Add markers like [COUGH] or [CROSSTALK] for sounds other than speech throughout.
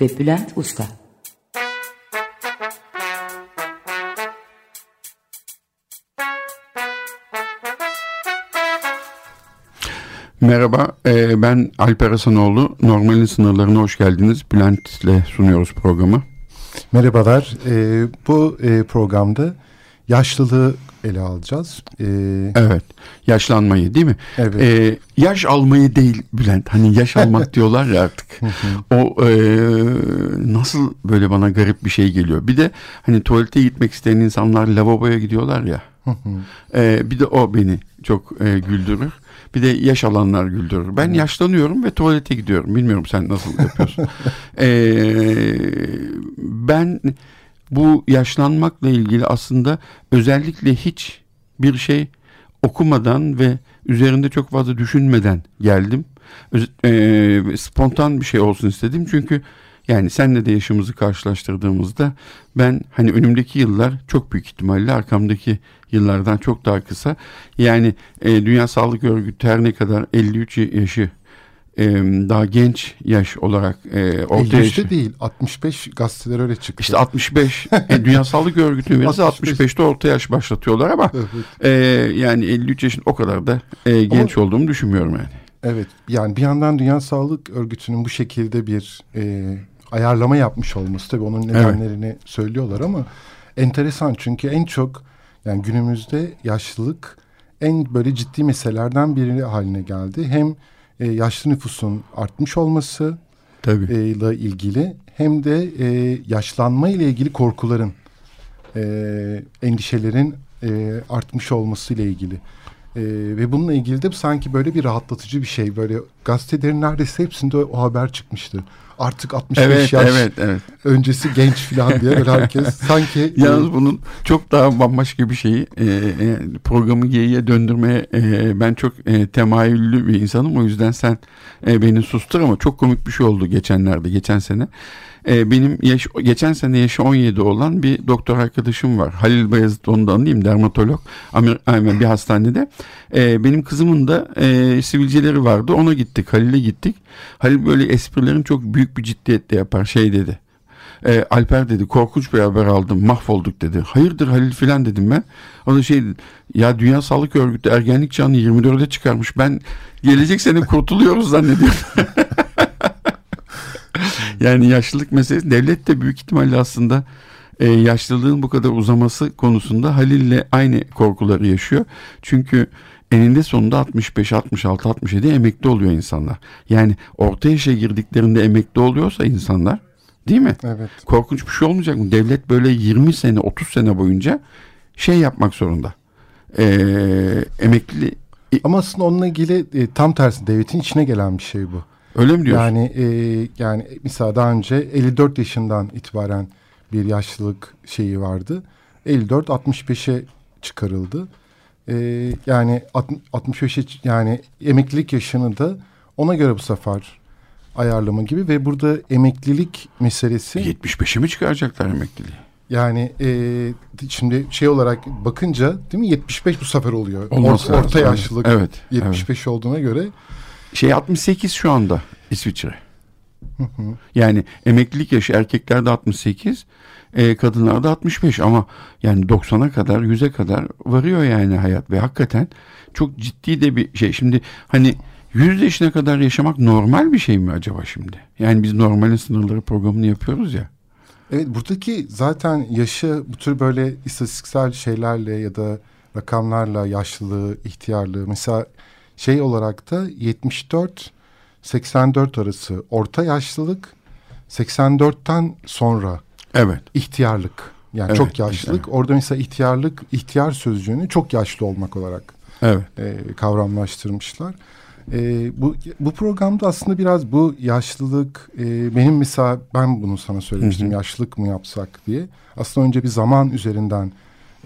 ve Bülent Usta Merhaba, e, ben Alper Hasanoğlu. Normalin sınırlarına hoş geldiniz. Bülent ile sunuyoruz programı. Merhabalar, e, bu e, programda yaşlılığı ele alacağız. E, evet, yaşlanmayı değil mi? Evet. E, yaş almayı değil Bülent. Hani yaş [LAUGHS] almak diyorlar ya artık. o e, nasıl böyle bana garip bir şey geliyor. Bir de hani tuvalete gitmek isteyen insanlar lavaboya gidiyorlar ya. e, bir de o beni çok e, güldürür. Bir de yaş alanlar güldürür. Ben yaşlanıyorum ve tuvalete gidiyorum. Bilmiyorum sen nasıl yapıyorsun. [LAUGHS] ee, ben bu yaşlanmakla ilgili aslında özellikle hiç bir şey okumadan ve üzerinde çok fazla düşünmeden geldim. Ee, spontan bir şey olsun istedim çünkü yani senle de yaşımızı karşılaştırdığımızda ben hani önümdeki yıllar çok büyük ihtimalle arkamdaki yıllardan çok daha kısa. Yani e, Dünya Sağlık Örgütü her ne kadar 53 yaşı daha genç yaş olarak e, ortaya... 53'te değil 65 gazeteler öyle çıktı. İşte 65 e, [LAUGHS] Dünya Sağlık Örgütü verisi 65'te orta yaş başlatıyorlar ama evet. e, yani 53 yaşın o kadar da e, genç ama, olduğumu düşünmüyorum yani. Evet yani bir yandan Dünya Sağlık Örgütü'nün bu şekilde bir e, ayarlama yapmış olması tabii onun nedenlerini evet. söylüyorlar ama enteresan çünkü en çok yani günümüzde yaşlılık en böyle ciddi meselelerden biri haline geldi. Hem e, yaşlı nüfusun artmış olması Tabii. E, ile ilgili hem de e, yaşlanma ile ilgili korkuların, e, endişelerin e, artmış olması ile ilgili. E, ve bununla ilgili de sanki böyle bir rahatlatıcı bir şey. Böyle gazetelerin neredeyse hepsinde o, o haber çıkmıştı artık 65 evet, yaş evet, evet. öncesi genç falan diye böyle [LAUGHS] herkes sanki... Yalnız bunun çok daha bambaşka bir şeyi e, e, programı geyiğe döndürmeye e, ben çok e, temayüllü bir insanım o yüzden sen e, beni sustur ama çok komik bir şey oldu geçenlerde geçen sene. E, benim yaş, geçen sene yaşı 17 olan bir doktor arkadaşım var. Halil Bayezid onu da anlayayım dermatolog Amer, bir hastanede. E, benim kızımın da e, sivilceleri vardı ona gittik Halil'e gittik. Halil böyle esprilerin çok büyük bir ciddiyetle yapar şey dedi. E, Alper dedi korkunç bir haber aldım mahvolduk dedi. Hayırdır Halil filan dedim ben. O da şey ya Dünya Sağlık Örgütü ergenlik çağını 24'e çıkarmış. Ben gelecek sene kurtuluyoruz zannediyorum. [LAUGHS] yani yaşlılık meselesi devlet de büyük ihtimalle aslında e, yaşlılığın bu kadar uzaması konusunda Halil'le aynı korkuları yaşıyor. Çünkü eninde sonunda 65, 66, 67 emekli oluyor insanlar. Yani orta yaşa girdiklerinde emekli oluyorsa insanlar değil mi? Evet. Korkunç bir şey olmayacak mı? Devlet böyle 20 sene, 30 sene boyunca şey yapmak zorunda. Ee, emekli ama aslında onunla ilgili e, tam tersi devletin içine gelen bir şey bu. Öyle mi diyorsun? Yani e, yani mesela daha önce 54 yaşından itibaren bir yaşlılık şeyi vardı. 54 65'e çıkarıldı. E, yani 65'e yani emeklilik yaşını da ona göre bu sefer ayarlama gibi ve burada emeklilik meselesi 75'e mi çıkaracaklar emekliliği? Yani e, şimdi şey olarak bakınca değil mi 75 bu sefer oluyor. Olması orta, orta yaşlılık evet, 75 evet. olduğuna göre şey 68 şu anda İsviçre. Yani emeklilik yaşı erkeklerde 68, e, kadınlarda 65 ama yani 90'a kadar 100'e kadar varıyor yani hayat ve hakikaten çok ciddi de bir şey. Şimdi hani 100 yaşına kadar yaşamak normal bir şey mi acaba şimdi? Yani biz normalin sınırları programını yapıyoruz ya. Evet buradaki zaten yaşı bu tür böyle istatistiksel şeylerle ya da rakamlarla yaşlılığı, ihtiyarlığı mesela şey olarak da 74 84 arası orta yaşlılık 84'ten sonra evet ihtiyarlık yani evet, çok yaşlılık. Evet. Orada mesela ihtiyarlık ihtiyar sözcüğünü çok yaşlı olmak olarak evet. e, kavramlaştırmışlar. E, bu bu programda aslında biraz bu yaşlılık e, benim mesela ben bunu sana söylemiştim hı hı. yaşlılık mı yapsak diye. Aslında önce bir zaman üzerinden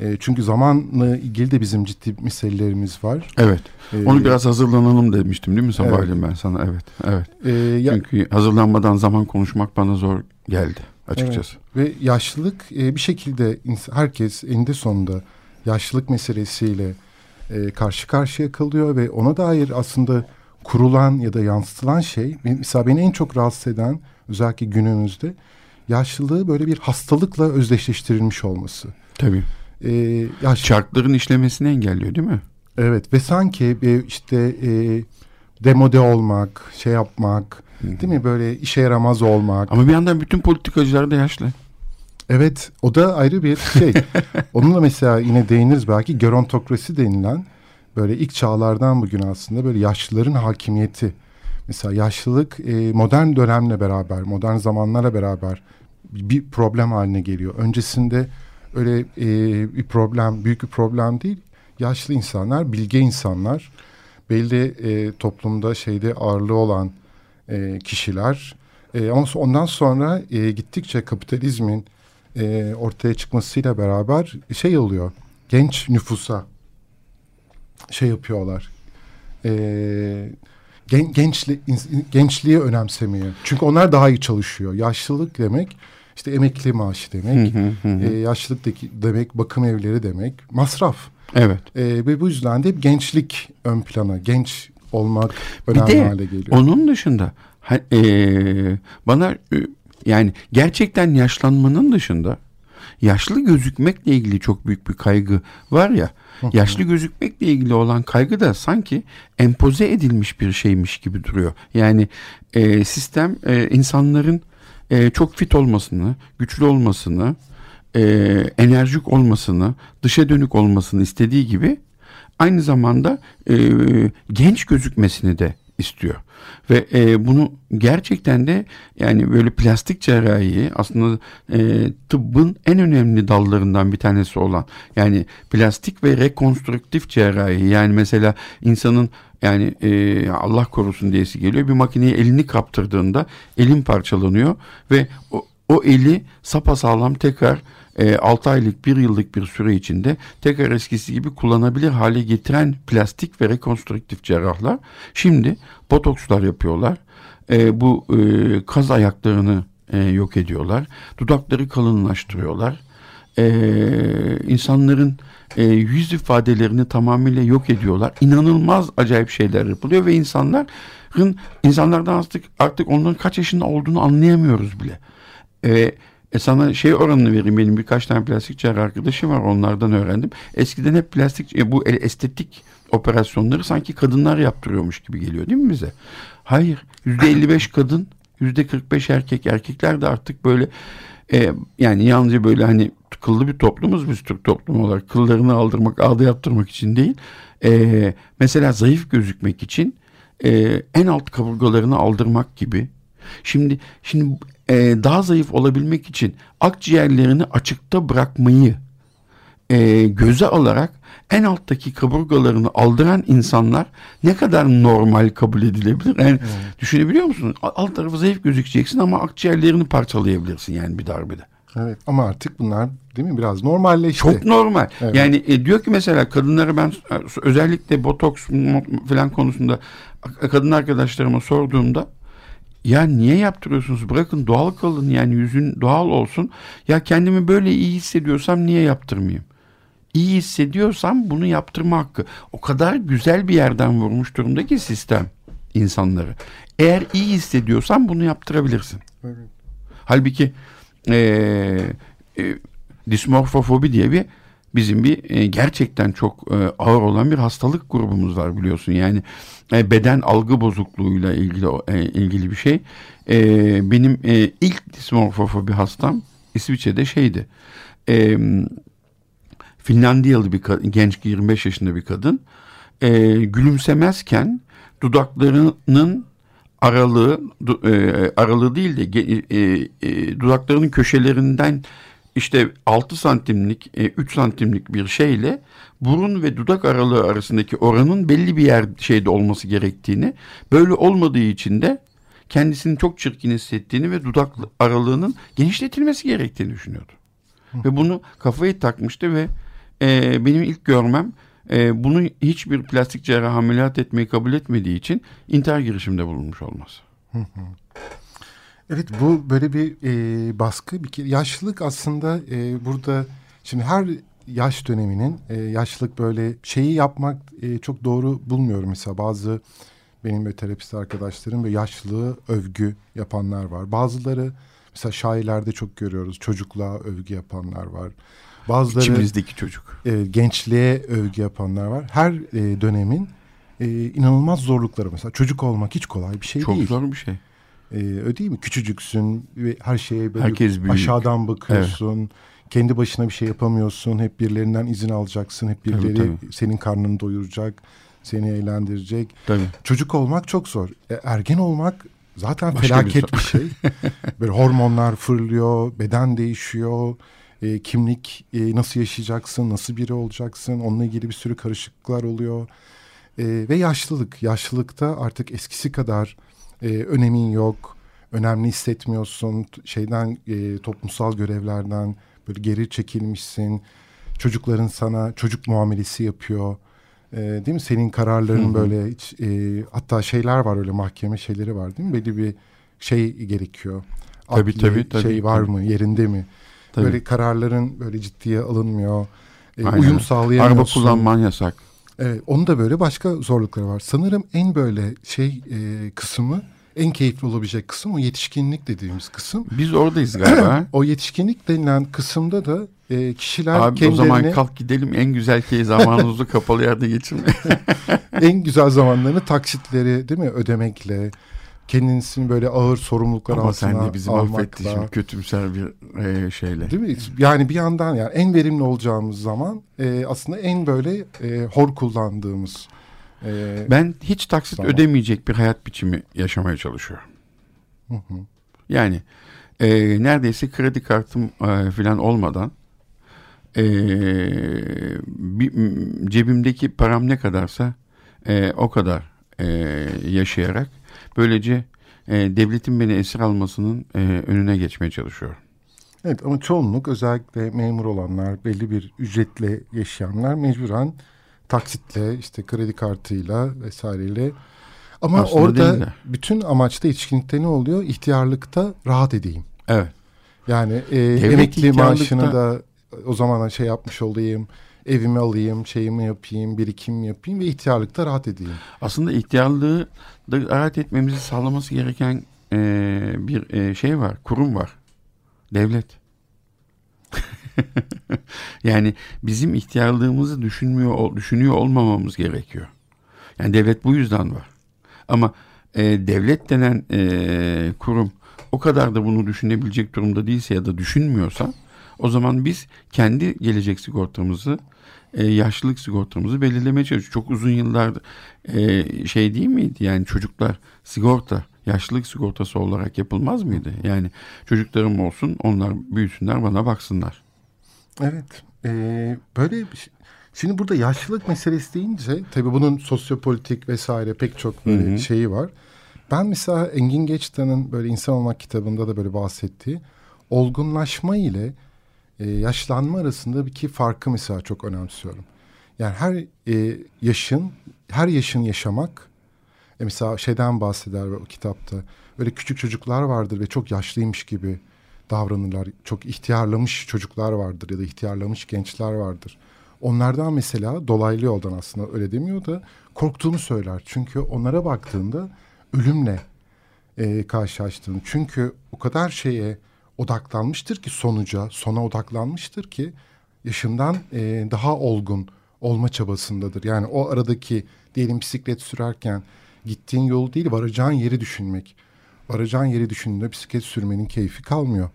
e, çünkü zamanla ilgili de bizim ciddi meselelerimiz var. Evet. Ee, Onu biraz hazırlanalım demiştim değil mi sabahleyin evet. ben sana? Evet. Evet. Ee, ya, Çünkü hazırlanmadan zaman konuşmak bana zor geldi açıkçası. Evet. Ve yaşlılık e, bir şekilde herkes eninde sonunda yaşlılık meselesiyle e, karşı karşıya kalıyor ve ona dair aslında kurulan ya da yansıtılan şey mesela beni en çok rahatsız eden özellikle günümüzde yaşlılığı böyle bir hastalıkla özdeşleştirilmiş olması. Tabii. Ee, yaş... Çarkların işlemesini engelliyor değil mi? Evet ve sanki bir işte e, demode olmak, şey yapmak, Hı. değil mi böyle işe yaramaz olmak. Ama bir yandan bütün politikacılar da yaşlı. Evet o da ayrı bir şey. [LAUGHS] Onunla mesela yine değiniriz belki gerontokrasi denilen böyle ilk çağlardan bugün aslında böyle yaşlıların hakimiyeti. Mesela yaşlılık e, modern dönemle beraber, modern zamanlara beraber bir problem haline geliyor. Öncesinde öyle e, bir problem, büyük bir problem değil. Yaşlı insanlar, bilge insanlar, belli e, toplumda şeyde ağırlığı olan e, kişiler. E, ondan sonra e, gittikçe kapitalizmin e, ortaya çıkmasıyla beraber şey oluyor. Genç nüfusa şey yapıyorlar. E, gen, gençli, gençliği önemsemeye. Çünkü onlar daha iyi çalışıyor. Yaşlılık demek işte emekli maaşı demek. E, yaşlılık demek bakım evleri demek. Masraf. Evet. E, ve bu yüzden de gençlik ön plana. Genç olmak önemli bir de, hale geliyor. Onun dışında e, bana yani gerçekten yaşlanmanın dışında yaşlı gözükmekle ilgili çok büyük bir kaygı var ya. yaşlı gözükmekle ilgili olan kaygı da sanki empoze edilmiş bir şeymiş gibi duruyor. Yani e, sistem e, insanların e, çok fit olmasını, güçlü olmasını, e, enerjik olmasını, dışa dönük olmasını istediği gibi aynı zamanda e, genç gözükmesini de istiyor. Ve e, bunu gerçekten de yani böyle plastik cerrahi aslında e, tıbbın en önemli dallarından bir tanesi olan yani plastik ve rekonstrüktif cerrahi yani mesela insanın yani e, Allah korusun diyesi geliyor bir makineye elini kaptırdığında elin parçalanıyor ve o, o eli sapasağlam tekrar e, 6 aylık 1 yıllık bir süre içinde tekrar eskisi gibi kullanabilir hale getiren plastik ve rekonstrüktif cerrahlar şimdi botokslar yapıyorlar. E, bu e, kaz ayaklarını e, yok ediyorlar. Dudakları kalınlaştırıyorlar. E, insanların e, yüz ifadelerini tamamıyla yok ediyorlar. İnanılmaz acayip şeyler yapılıyor ve insanların insanlardan artık artık onların kaç yaşında olduğunu anlayamıyoruz bile. E, e sana şey oranını vereyim benim birkaç tane plastik cerrah arkadaşım var onlardan öğrendim. Eskiden hep plastik e, bu estetik operasyonları sanki kadınlar yaptırıyormuş gibi geliyor değil mi bize? Hayır yüzde 55 kadın yüzde 45 erkek erkekler de artık böyle e, yani yalnızca böyle hani kıllı bir toplumuz biz Türk toplumu olarak. Kıllarını aldırmak ağda yaptırmak için değil. E, mesela zayıf gözükmek için e, en alt kaburgalarını aldırmak gibi. Şimdi şimdi e, daha zayıf olabilmek için akciğerlerini açıkta bırakmayı e, göze alarak en alttaki kaburgalarını aldıran insanlar ne kadar normal kabul edilebilir? Yani evet. düşünebiliyor musun? Alt tarafı zayıf gözükeceksin ama akciğerlerini parçalayabilirsin yani bir darbede. Evet ama artık bunlar değil mi biraz normalleşti. Çok normal. Evet. Yani e, diyor ki mesela kadınlara ben özellikle botoks falan konusunda kadın arkadaşlarıma sorduğumda ya niye yaptırıyorsunuz? Bırakın doğal kalın yani yüzün doğal olsun. Ya kendimi böyle iyi hissediyorsam niye yaptırmayayım? İyi hissediyorsam bunu yaptırma hakkı. O kadar güzel bir yerden vurmuş durumda ki sistem insanları. Eğer iyi hissediyorsan bunu yaptırabilirsin. Evet. Halbuki e, e, dismorfofobi diye bir bizim bir e, gerçekten çok e, ağır olan bir hastalık grubumuz var biliyorsun. Yani e, beden algı bozukluğuyla ilgili e, ilgili bir şey. E, benim e, ilk dismorfofobi hastam İsviçre'de şeydi. E, Finlandiyalı bir kadın, genç 25 yaşında bir kadın. E, gülümsemezken dudaklarının aralığı e, aralığı değil de e, e, dudaklarının köşelerinden işte 6 santimlik, 3 santimlik bir şeyle burun ve dudak aralığı arasındaki oranın belli bir yer şeyde olması gerektiğini, böyle olmadığı için de kendisini çok çirkin hissettiğini ve dudak aralığının genişletilmesi gerektiğini düşünüyordu. Ve bunu kafayı takmıştı ve e, benim ilk görmem e, bunu hiçbir plastik cerrah ameliyat etmeyi kabul etmediği için intihar girişiminde bulunmuş olması. Evet bu böyle bir e, baskı bir kere yaşlılık aslında e, burada şimdi her yaş döneminin e, yaşlılık böyle şeyi yapmak e, çok doğru bulmuyorum mesela bazı benim böyle terapist arkadaşlarım ve yaşlılığı övgü yapanlar var. Bazıları mesela şairlerde çok görüyoruz çocukluğa övgü yapanlar var. Bazıları İçimizdeki çocuk. E, gençliğe övgü yapanlar var. Her e, dönemin e, inanılmaz zorlukları mesela çocuk olmak hiç kolay bir şey çok değil. Çok zor bir şey. E, öyle değil mi? Küçücüksün ve her şeye böyle Herkes büyük. aşağıdan bakıyorsun. Evet. Kendi başına bir şey yapamıyorsun. Hep birilerinden izin alacaksın. Hep birileri tabii, tabii. senin karnını doyuracak. Seni eğlendirecek. Tabii. Çocuk olmak çok zor. E, ergen olmak zaten Başka felaket bir, bir şey. [LAUGHS] böyle hormonlar fırlıyor, beden değişiyor. E, kimlik e, nasıl yaşayacaksın, nasıl biri olacaksın onunla ilgili bir sürü karışıklıklar oluyor. E, ve yaşlılık, yaşlılıkta artık eskisi kadar e, önemin yok, önemli hissetmiyorsun, şeyden e, toplumsal görevlerden böyle geri çekilmişsin. Çocukların sana çocuk muamelesi yapıyor. E, değil mi? Senin kararların Hı-hı. böyle hiç, e, hatta şeyler var öyle mahkeme şeyleri var değil mi? Belli bir şey gerekiyor. Tabii Akli, tabii tabii. Şey var mı? Yerinde mi? Tabii. Böyle kararların böyle ciddiye alınmıyor. E, uyum sağlayamıyorsun. Araba kullanman yasak. Evet, onun da böyle başka zorlukları var. Sanırım en böyle şey e, kısmı en keyifli olabilecek kısım o yetişkinlik dediğimiz kısım. Biz oradayız galiba. [CLEARS THROAT] o yetişkinlik denilen kısımda da e, kişiler Abi kendilerine... o zaman kalk gidelim en güzel şey zamanımızı [LAUGHS] kapalı yerde geçirme. en güzel zamanlarını taksitleri değil mi ödemekle kendisini böyle ağır sorumluluklar Ama altına sen de bizi mahvettin şimdi kötümser bir e, şeyle. Değil mi? Yani bir yandan yani en verimli olacağımız zaman e, aslında en böyle e, hor kullandığımız e, Ben hiç taksit zaman. ödemeyecek bir hayat biçimi yaşamaya çalışıyorum. Hı hı. Yani e, neredeyse kredi kartım e, falan olmadan e, bir, cebimdeki param ne kadarsa e, o kadar e, yaşayarak böylece e, devletin beni esir almasının e, önüne geçmeye çalışıyorum. Evet ama çoğunluk özellikle memur olanlar belli bir ücretle yaşayanlar mecburen taksitle işte kredi kartıyla vesaireyle ama Aslında orada bütün amaçta yetişkinlikte ne oluyor? İhtiyarlıkta rahat edeyim. Evet. Yani e, emekli maaşını da o zaman şey yapmış olayım evimi alayım, şeyimi yapayım, birikim yapayım ve ihtiyarlıkta rahat edeyim. Aslında ihtiyarlığı rahat etmemizi sağlaması gereken e, bir e, şey var, kurum var. Devlet. [LAUGHS] yani bizim ihtiyarlığımızı düşünmüyor, düşünüyor olmamamız gerekiyor. Yani devlet bu yüzden var. Ama e, devlet denen e, kurum o kadar da bunu düşünebilecek durumda değilse ya da düşünmüyorsa o zaman biz kendi gelecek sigortamızı e, yaşlılık sigortamızı belirlemeye çalışıyoruz. Çok uzun yıllar e, şey değil miydi? Yani çocuklar sigorta, yaşlılık sigortası olarak yapılmaz mıydı? Yani çocuklarım olsun, onlar büyüsünler, bana baksınlar. Evet. E, böyle bir şey. Şimdi burada yaşlılık meselesi deyince tabii bunun sosyopolitik vesaire pek çok böyle Hı-hı. şeyi var. Ben mesela Engin Geçtan'ın böyle insan olmak kitabında da böyle bahsettiği olgunlaşma ile e, yaşlanma arasındaki farkı mesela çok önemsiyorum. Yani her e, yaşın, her yaşın yaşamak, e, mesela şeyden bahseder o kitapta. Böyle küçük çocuklar vardır ve çok yaşlıymış gibi davranırlar. Çok ihtiyarlamış çocuklar vardır ya da ihtiyarlamış gençler vardır. Onlardan mesela dolaylı yoldan aslında öyle demiyor da korktuğunu söyler. Çünkü onlara baktığında ölümle e, karşılaştığını. Çünkü o kadar şeye odaklanmıştır ki sonuca, sona odaklanmıştır ki yaşından e, daha olgun olma çabasındadır. Yani o aradaki diyelim bisiklet sürerken gittiğin yol değil varacağın yeri düşünmek. Varacağın yeri düşündüğünde bisiklet sürmenin keyfi kalmıyor.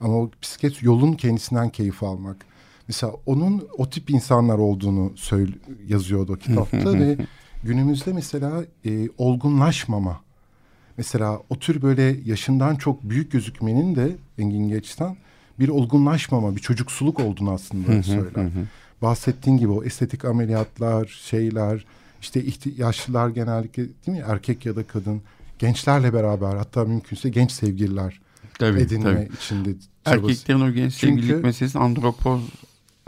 Ama o bisiklet yolun kendisinden keyif almak. Mesela onun o tip insanlar olduğunu söyle, yazıyordu o kitapta ve günümüzde mesela e, olgunlaşmama Mesela o tür böyle yaşından çok büyük gözükmenin de Engin Geç'ten bir olgunlaşmama, bir çocuksuluk olduğunu aslında söyler. Bahsettiğin gibi o estetik ameliyatlar, şeyler, işte yaşlılar genellikle değil mi erkek ya da kadın gençlerle beraber hatta mümkünse genç sevgililer tabii, edinme tabii. içinde. Erkeklerin o genç Çünkü, sevgililik meselesi andropoz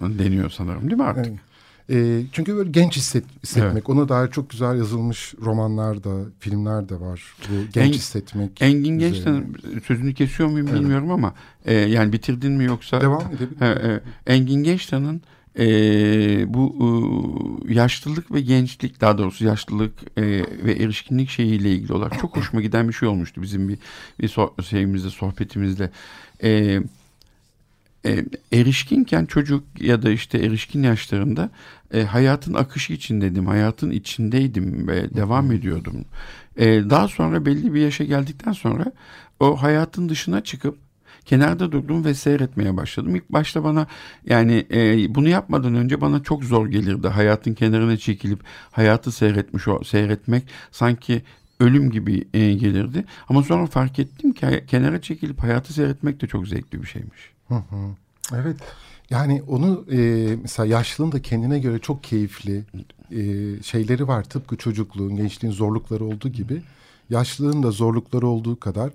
deniyor sanırım değil mi artık? Evet. E, çünkü böyle genç hisset, hissetmek. Evet. Ona dair çok güzel yazılmış romanlar da, filmler de var. Bu genç en, hissetmek. Engin Genç'ten sözünü kesiyor muyum evet. bilmiyorum ama e, yani bitirdin mi yoksa? Devam edelim. E, e, Engin Genç'tan'ın e, bu e, yaşlılık ve gençlik daha doğrusu yaşlılık e, ve erişkinlik şeyiyle ilgili olarak çok hoşuma giden bir şey olmuştu bizim bir, bir so şeyimizde sohbetimizde. E, e, erişkinken çocuk ya da işte erişkin yaşlarında e, hayatın akışı içindeydim, hayatın içindeydim ve devam ediyordum. E, daha sonra belli bir yaşa geldikten sonra o hayatın dışına çıkıp kenarda durdum ve seyretmeye başladım. İlk başta bana yani e, bunu yapmadan önce bana çok zor gelirdi. Hayatın kenarına çekilip hayatı seyretmiş o seyretmek sanki ölüm gibi e, gelirdi. Ama sonra fark ettim ki kenara çekilip hayatı seyretmek de çok zevkli bir şeymiş. Hı hı. Evet. Yani onu e, mesela yaşlının da kendine göre çok keyifli e, şeyleri var. Tıpkı çocukluğun, gençliğin zorlukları olduğu gibi yaşlılığın da zorlukları olduğu kadar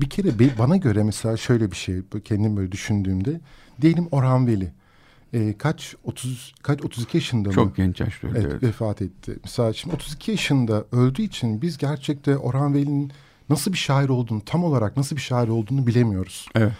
bir kere be, bana göre mesela şöyle bir şey kendim böyle düşündüğümde diyelim Orhan Veli e, kaç 30 kaç 32 yaşında mı? Çok genç yaşta öldü. Evet, vefat etti. Mesela şimdi 32 yaşında öldüğü için biz gerçekten Orhan Veli'nin nasıl bir şair olduğunu tam olarak nasıl bir şair olduğunu bilemiyoruz. Evet.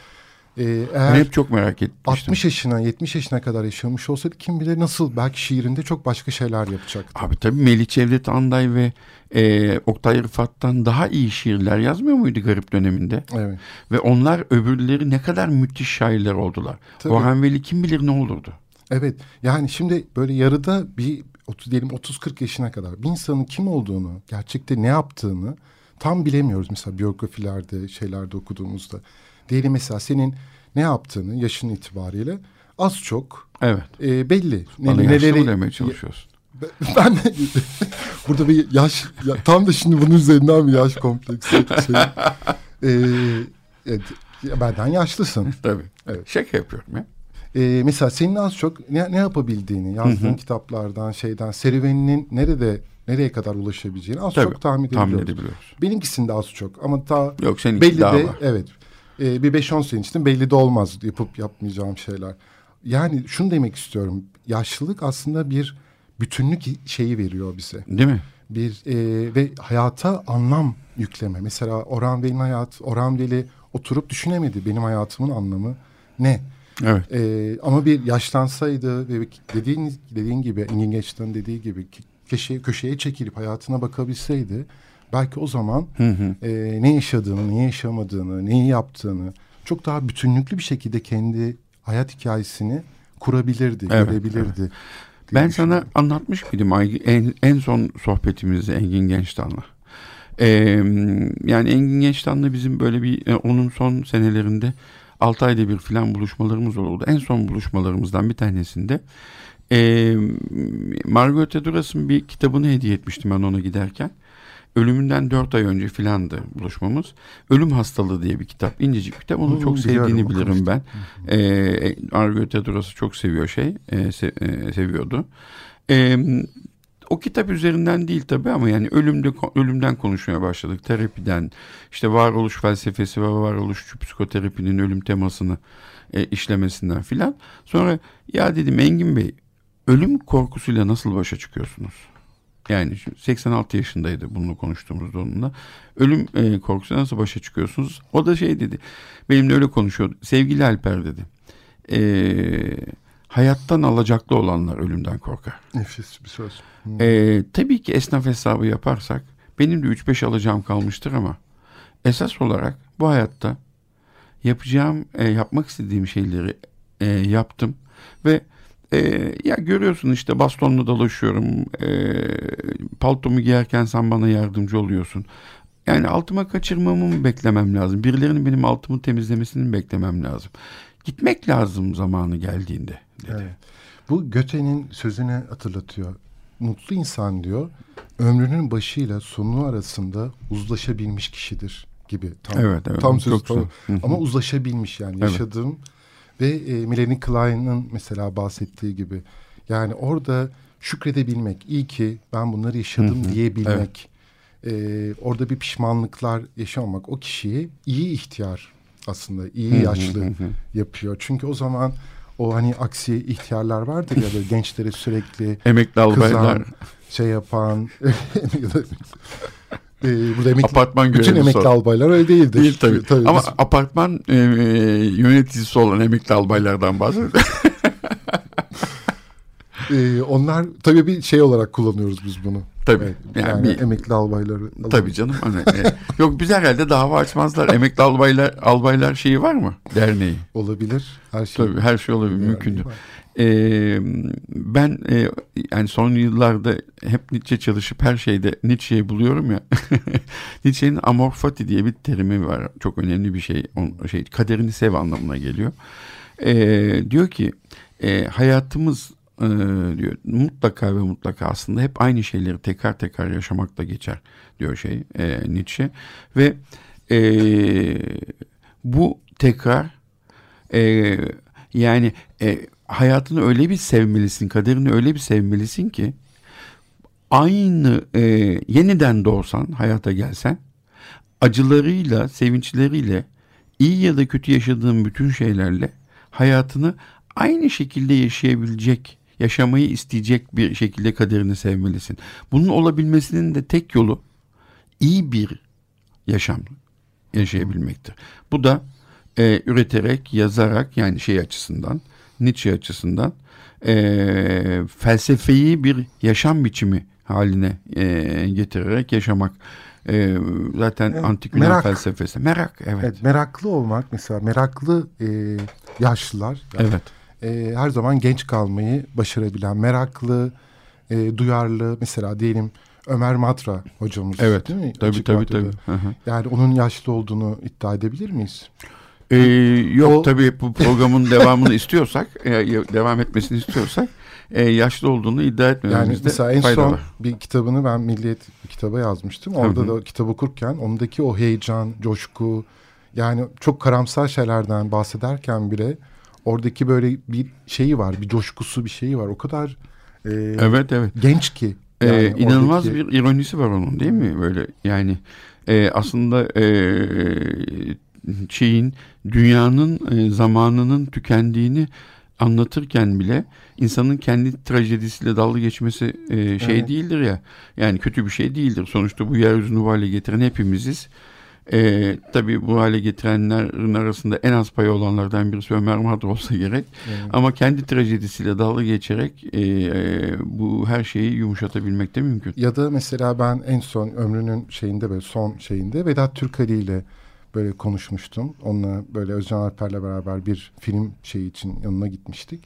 Ee, eğer ben hep çok merak etmiştim. 60 yaşına 70 yaşına kadar yaşamış olsaydı kim bilir nasıl belki şiirinde çok başka şeyler yapacaktı. Abi tabii Melih Cevdet Anday ve e, Oktay Rıfat'tan daha iyi şiirler yazmıyor muydu garip döneminde? Evet. Ve onlar öbürleri ne kadar müthiş şairler oldular. Tabii. Orhan Veli kim bilir ne olurdu? Evet yani şimdi böyle yarıda bir 30 diyelim 30-40 yaşına kadar bir insanın kim olduğunu gerçekte ne yaptığını tam bilemiyoruz mesela biyografilerde şeylerde okuduğumuzda. Diyelim mesela senin ne yaptığını yaşın itibariyle az çok evet. e, belli. Bana ne, neleri demeye çalışıyorsun? Ben de [LAUGHS] burada bir yaş ya, tam da şimdi bunun üzerinden bir yaş kompleksi şey. Ee, evet, benden yaşlısın. [LAUGHS] Tabii. Evet. Şaka yapıyorum ya. Ee, mesela senin az çok ne, ne yapabildiğini, yazdığın Hı-hı. kitaplardan, şeyden, serüveninin nerede nereye kadar ulaşabileceğini az Tabii, çok tahmin edebiliyoruz. Tahmin edebiliyoruz. Benimkisinde az çok ama ta Yok, belli de var. evet e, bir 5-10 sene içinde belli de olmaz yapıp yapmayacağım şeyler. Yani şunu demek istiyorum. Yaşlılık aslında bir bütünlük şeyi veriyor bize. Değil mi? Bir e, ve hayata anlam yükleme. Mesela Orhan Veli'nin hayatı, Orhan Veli oturup düşünemedi benim hayatımın anlamı ne? Evet. E, ama bir yaşlansaydı ve dediğin dediğin gibi Engin Geçten dediği gibi köşeye, köşeye çekilip hayatına bakabilseydi belki o zaman hı hı. E, ne yaşadığını, ne yaşamadığını, neyi yaptığını çok daha bütünlüklü bir şekilde kendi hayat hikayesini kurabilirdi, evet, görebilirdi. Evet. Ben sana anlatmış mıydım en, en son sohbetimizde Engin Gençtan'la? Ee, yani Engin Gençtan'la bizim böyle bir e, onun son senelerinde 6 ayda bir filan buluşmalarımız olurdu. En son buluşmalarımızdan bir tanesinde e, Margot Duras'ın bir kitabını hediye etmiştim ben ona giderken ölümünden dört ay önce filandı buluşmamız. Ölüm Hastalığı diye bir kitap. incecik bir kitap. Onu hmm, çok sevdiğini bilirim ben. Ee, Argo Tedros'u çok seviyor şey. E, se, e, seviyordu. E, o kitap üzerinden değil tabii ama yani ölümde ölümden konuşmaya başladık. Terapiden, işte varoluş felsefesi ve varoluş psikoterapinin ölüm temasını e, işlemesinden filan. Sonra ya dedim Engin Bey, ölüm korkusuyla nasıl başa çıkıyorsunuz? Yani 86 yaşındaydı bunu konuştuğumuzda onunla. Ölüm e, korkusu nasıl başa çıkıyorsunuz? O da şey dedi. Benimle öyle konuşuyor. Sevgili Alper dedi. E, hayattan alacaklı olanlar ölümden korkar. Nefis bir söz. Hmm. E, tabii ki esnaf hesabı yaparsak benim de 3-5 alacağım kalmıştır ama esas olarak bu hayatta yapacağım, e, yapmak istediğim şeyleri e, yaptım ve e, ya görüyorsun işte bastonla dolaşıyorum. E, paltomu giyerken sen bana yardımcı oluyorsun. Yani altıma kaçırmamı mı beklemem lazım? Birilerinin benim altımı temizlemesini mi beklemem lazım? Gitmek lazım zamanı geldiğinde dedi. Evet. Bu Göte'nin sözünü hatırlatıyor. Mutlu insan diyor ömrünün başıyla sonu arasında uzlaşabilmiş kişidir gibi. Tam, evet, evet. Tam söz tam. Ama uzlaşabilmiş yani yaşadığım Ve e, Melanie Klein'ın mesela bahsettiği gibi yani orada şükredebilmek, iyi ki ben bunları yaşadım hı hı. diyebilmek, evet. e, orada bir pişmanlıklar yaşamamak o kişiyi iyi ihtiyar aslında, iyi hı yaşlı yapıyor. Çünkü o zaman o hani aksi ihtiyarlar vardır ya böyle [LAUGHS] gençlere sürekli emekli albaylar şey yapan [LAUGHS] e, burada emekli, apartman bütün emekli albaylar öyle değildir. Değil tabii. tabii Ama biz... apartman e, yöneticisi olan emekli albaylardan bahsediyoruz. [LAUGHS] e, onlar tabii bir şey olarak kullanıyoruz biz bunu. Tabii. Evet, yani, yani bir, emekli albayları. Tabii canım. Hani, e, [LAUGHS] yok biz herhalde dava açmazlar. Emekli albaylar albaylar şeyi var mı? Derneği. Olabilir. Her şey. Tabii her şey olabilir. Yani, mümkündür. Ee, ben e, yani son yıllarda hep Nietzsche çalışıp her şeyde Nietzsche'yi buluyorum ya. [LAUGHS] Nietzsche'nin amor fati diye bir terimi var. Çok önemli bir şey. O, şey kaderini sev anlamına geliyor. Ee, diyor ki e, hayatımız e, diyor mutlaka ve mutlaka aslında hep aynı şeyleri tekrar tekrar yaşamakla geçer diyor şey e, Nietzsche ve e, bu tekrar e, yani e, hayatını öyle bir sevmelisin kaderini öyle bir sevmelisin ki aynı e, yeniden doğsan hayata gelsen acılarıyla sevinçleriyle iyi ya da kötü yaşadığın bütün şeylerle hayatını aynı şekilde yaşayabilecek yaşamayı isteyecek bir şekilde kaderini sevmelisin. Bunun olabilmesinin de tek yolu iyi bir yaşam yaşayabilmektir. Bu da e, üreterek, yazarak yani şey açısından, Nietzsche açısından e, felsefeyi bir yaşam biçimi haline e, getirerek yaşamak. E, zaten evet, antik Yunan merak, felsefesi. Merak, evet. evet. Meraklı olmak mesela, meraklı e, yaşlılar. Yani evet e, her zaman genç kalmayı başarabilen, meraklı, e, duyarlı mesela diyelim Ömer Matra hocamız evet, değil mi? Tabii Açık tabii tabii. Yani onun yaşlı olduğunu iddia edebilir miyiz? Ee, yok o... tabii bu programın [LAUGHS] devamını istiyorsak, e, devam etmesini istiyorsak e, yaşlı olduğunu iddia etmememizde yani mesela en son var. bir kitabını ben Milliyet kitaba yazmıştım. Orada Hı-hı. da kitap okurken ondaki o heyecan, coşku yani çok karamsar şeylerden bahsederken bile oradaki böyle bir şeyi var, bir coşkusu bir şeyi var. O kadar e, evet evet genç ki. Yani ee, inanılmaz oradaki... bir ironisi var onun değil mi? Böyle yani e, aslında e, şeyin dünyanın e, zamanının tükendiğini anlatırken bile insanın kendi trajedisiyle dalga geçmesi e, şey evet. değildir ya. Yani kötü bir şey değildir. Sonuçta bu yeryüzünü bu hale getiren hepimiziz. E, tabii bu hale getirenlerin arasında en az payı olanlardan birisi Ömer Madra olsa gerek. Evet. Ama kendi trajedisiyle dalga geçerek e, e, bu her şeyi yumuşatabilmek de mümkün. Ya da mesela ben en son ömrünün şeyinde böyle son şeyinde Vedat Türkali ile böyle konuşmuştum. Onunla böyle Özcan Alper'le beraber bir film şeyi için yanına gitmiştik.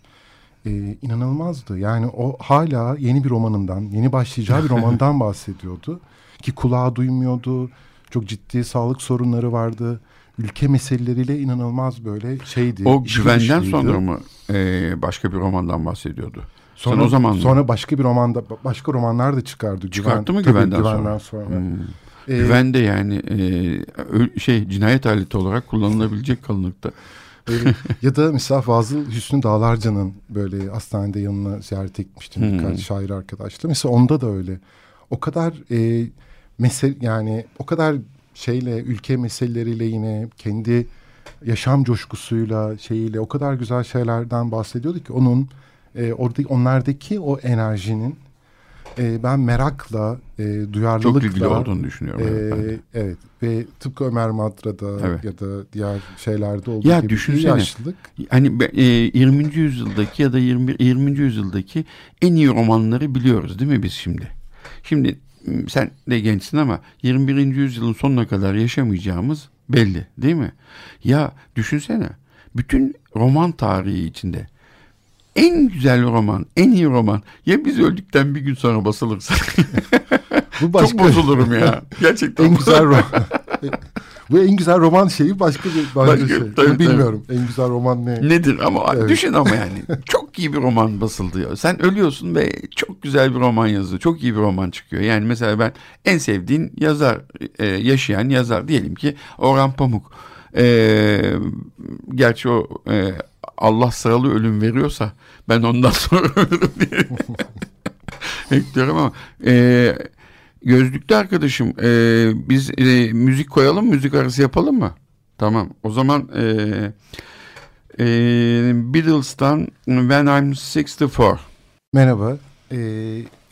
Ee, inanılmazdı. Yani o hala yeni bir romanından, yeni başlayacağı bir romandan [LAUGHS] bahsediyordu. Ki kulağı duymuyordu çok ciddi sağlık sorunları vardı. Ülke meseleleriyle inanılmaz böyle şeydi. O güvenden sonra mı e, başka bir romandan bahsediyordu? Sonra, Sen o zaman sonra başka bir romanda başka romanlar da çıkardı. Çıkarttı Güven, mı güvenden, güvenden sonra? sonra. Hmm. Ee, Güven de yani e, şey cinayet aleti olarak kullanılabilecek kalınlıkta. [LAUGHS] ya da mesela Fazıl Hüsnü Dağlarca'nın böyle hastanede yanına ziyaret etmiştim hmm. birkaç şair arkadaşla. Mesela onda da öyle. O kadar e, mesele yani o kadar şeyle ülke meseleleriyle yine kendi yaşam coşkusuyla şeyiyle o kadar güzel şeylerden bahsediyordu ki onun e, oradaki onlardaki o enerjinin e, ben merakla e, duyarlılıkla çok ilgili olduğunu düşünüyorum. E, evet, evet ve tıpkı Ömer Madra'da evet. ya da diğer şeylerde olduğu ya gibi düşünsene, yaşlılık. Hani e, 20. yüzyıldaki ya da 20. 20. yüzyıldaki en iyi romanları biliyoruz değil mi biz şimdi? Şimdi sen de gençsin ama 21. yüzyılın sonuna kadar yaşamayacağımız belli değil mi? Ya düşünsene bütün roman tarihi içinde en güzel roman, en iyi roman ya biz öldükten bir gün sonra basılırsa. [LAUGHS] Bu başka... Çok bozulurum ya. [LAUGHS] Gerçekten. en güzel roman. Bu en güzel roman şeyi başka bir başka, başka şey. Tabii, bilmiyorum. Tabii. En güzel roman ne? Nedir ama evet. düşün ama yani. çok iyi bir roman basıldı ya. Sen ölüyorsun ve çok güzel bir roman yazıyor. Çok iyi bir roman çıkıyor. Yani mesela ben en sevdiğin yazar, e, yaşayan yazar diyelim ki Orhan Pamuk. E, gerçi o e, Allah sıralı ölüm veriyorsa ben ondan [LAUGHS] sonra ölürüm diye [LAUGHS] ekliyorum ama e, gözlüklü arkadaşım e, biz e, müzik koyalım müzik arası yapalım mı? Tamam o zaman e, e, Beatles'tan When I'm 64 Merhaba e,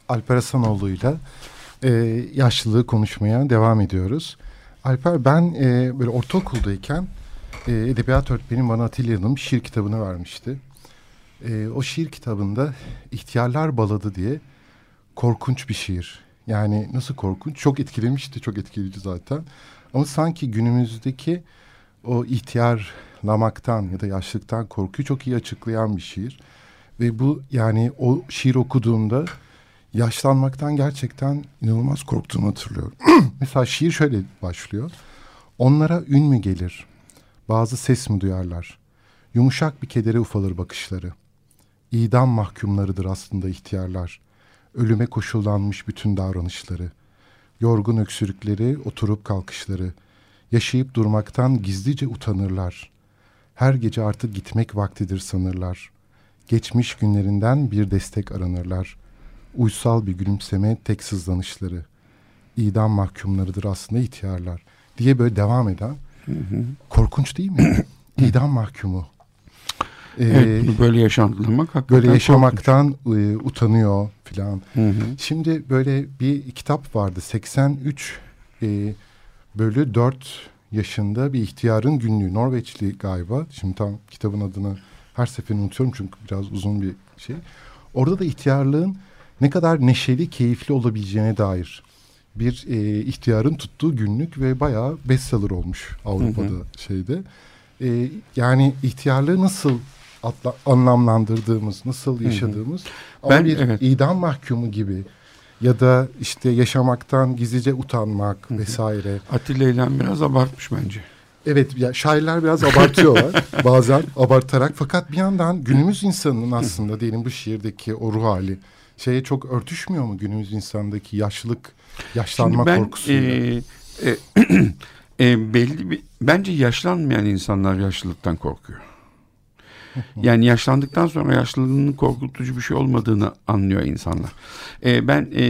Alper Hasanoğlu'yla e, yaşlılığı konuşmaya devam ediyoruz. Alper ben e, böyle ortaokuldayken e, edebiyat öğretmenim bana Atilla Hanım şiir kitabını vermişti. E, o şiir kitabında İhtiyarlar Baladı diye korkunç bir şiir. Yani nasıl korkunç? Çok etkilemişti, çok etkileyici zaten. Ama sanki günümüzdeki o ihtiyarlamaktan ya da yaşlıktan korkuyu çok iyi açıklayan bir şiir. Ve bu yani o şiir okuduğumda yaşlanmaktan gerçekten inanılmaz korktuğumu hatırlıyorum. [CLEARS THROAT] Mesela şiir şöyle başlıyor. Onlara ün mü gelir? Bazı ses mi duyarlar? Yumuşak bir kedere ufalır bakışları. İdam mahkumlarıdır aslında ihtiyarlar. Ölüme koşullanmış bütün davranışları. Yorgun öksürükleri, oturup kalkışları. Yaşayıp durmaktan gizlice utanırlar. Her gece artık gitmek vaktidir sanırlar. Geçmiş günlerinden bir destek aranırlar. Uysal bir gülümseme tek sızlanışları. İdam mahkumlarıdır aslında ihtiyarlar diye böyle devam eden. Hı hı. Korkunç değil mi? [CLEARS THROAT] İdam mahkumu. Ee, evet, böyle yaşantlamak böyle yaşamaktan e, utanıyor filan. Şimdi böyle bir kitap vardı 83 e, bölü 4 yaşında bir ihtiyarın günlüğü Norveçli galiba. Şimdi tam kitabın adını her seferinde unutuyorum çünkü biraz uzun bir şey. Orada da ihtiyarlığın ne kadar neşeli, keyifli olabileceğine dair bir e, ihtiyarın tuttuğu günlük ve bayağı bestseller olmuş Avrupa'da hı hı. şeyde. E, yani ihtiyarlığı nasıl atla, anlamlandırdığımız, nasıl yaşadığımız hı hı. ama ben, bir evet. idam mahkumu gibi ya da işte yaşamaktan gizlice utanmak hı hı. vesaire. Atilla İlhan biraz abartmış bence. Evet ya şairler biraz abartıyorlar [LAUGHS] bazen abartarak fakat bir yandan günümüz insanının aslında diyelim bu şiirdeki o ruh hali şeye çok örtüşmüyor mu günümüz insandaki yaşlılık, yaşlanma ben, korkusuyla? E, e, [CLEARS THROAT] e, belli bir, bence yaşlanmayan insanlar yaşlılıktan korkuyor. [LAUGHS] Yani yaşlandıktan sonra yaşlılığının korkutucu bir şey olmadığını anlıyor insanlar. E, ben e,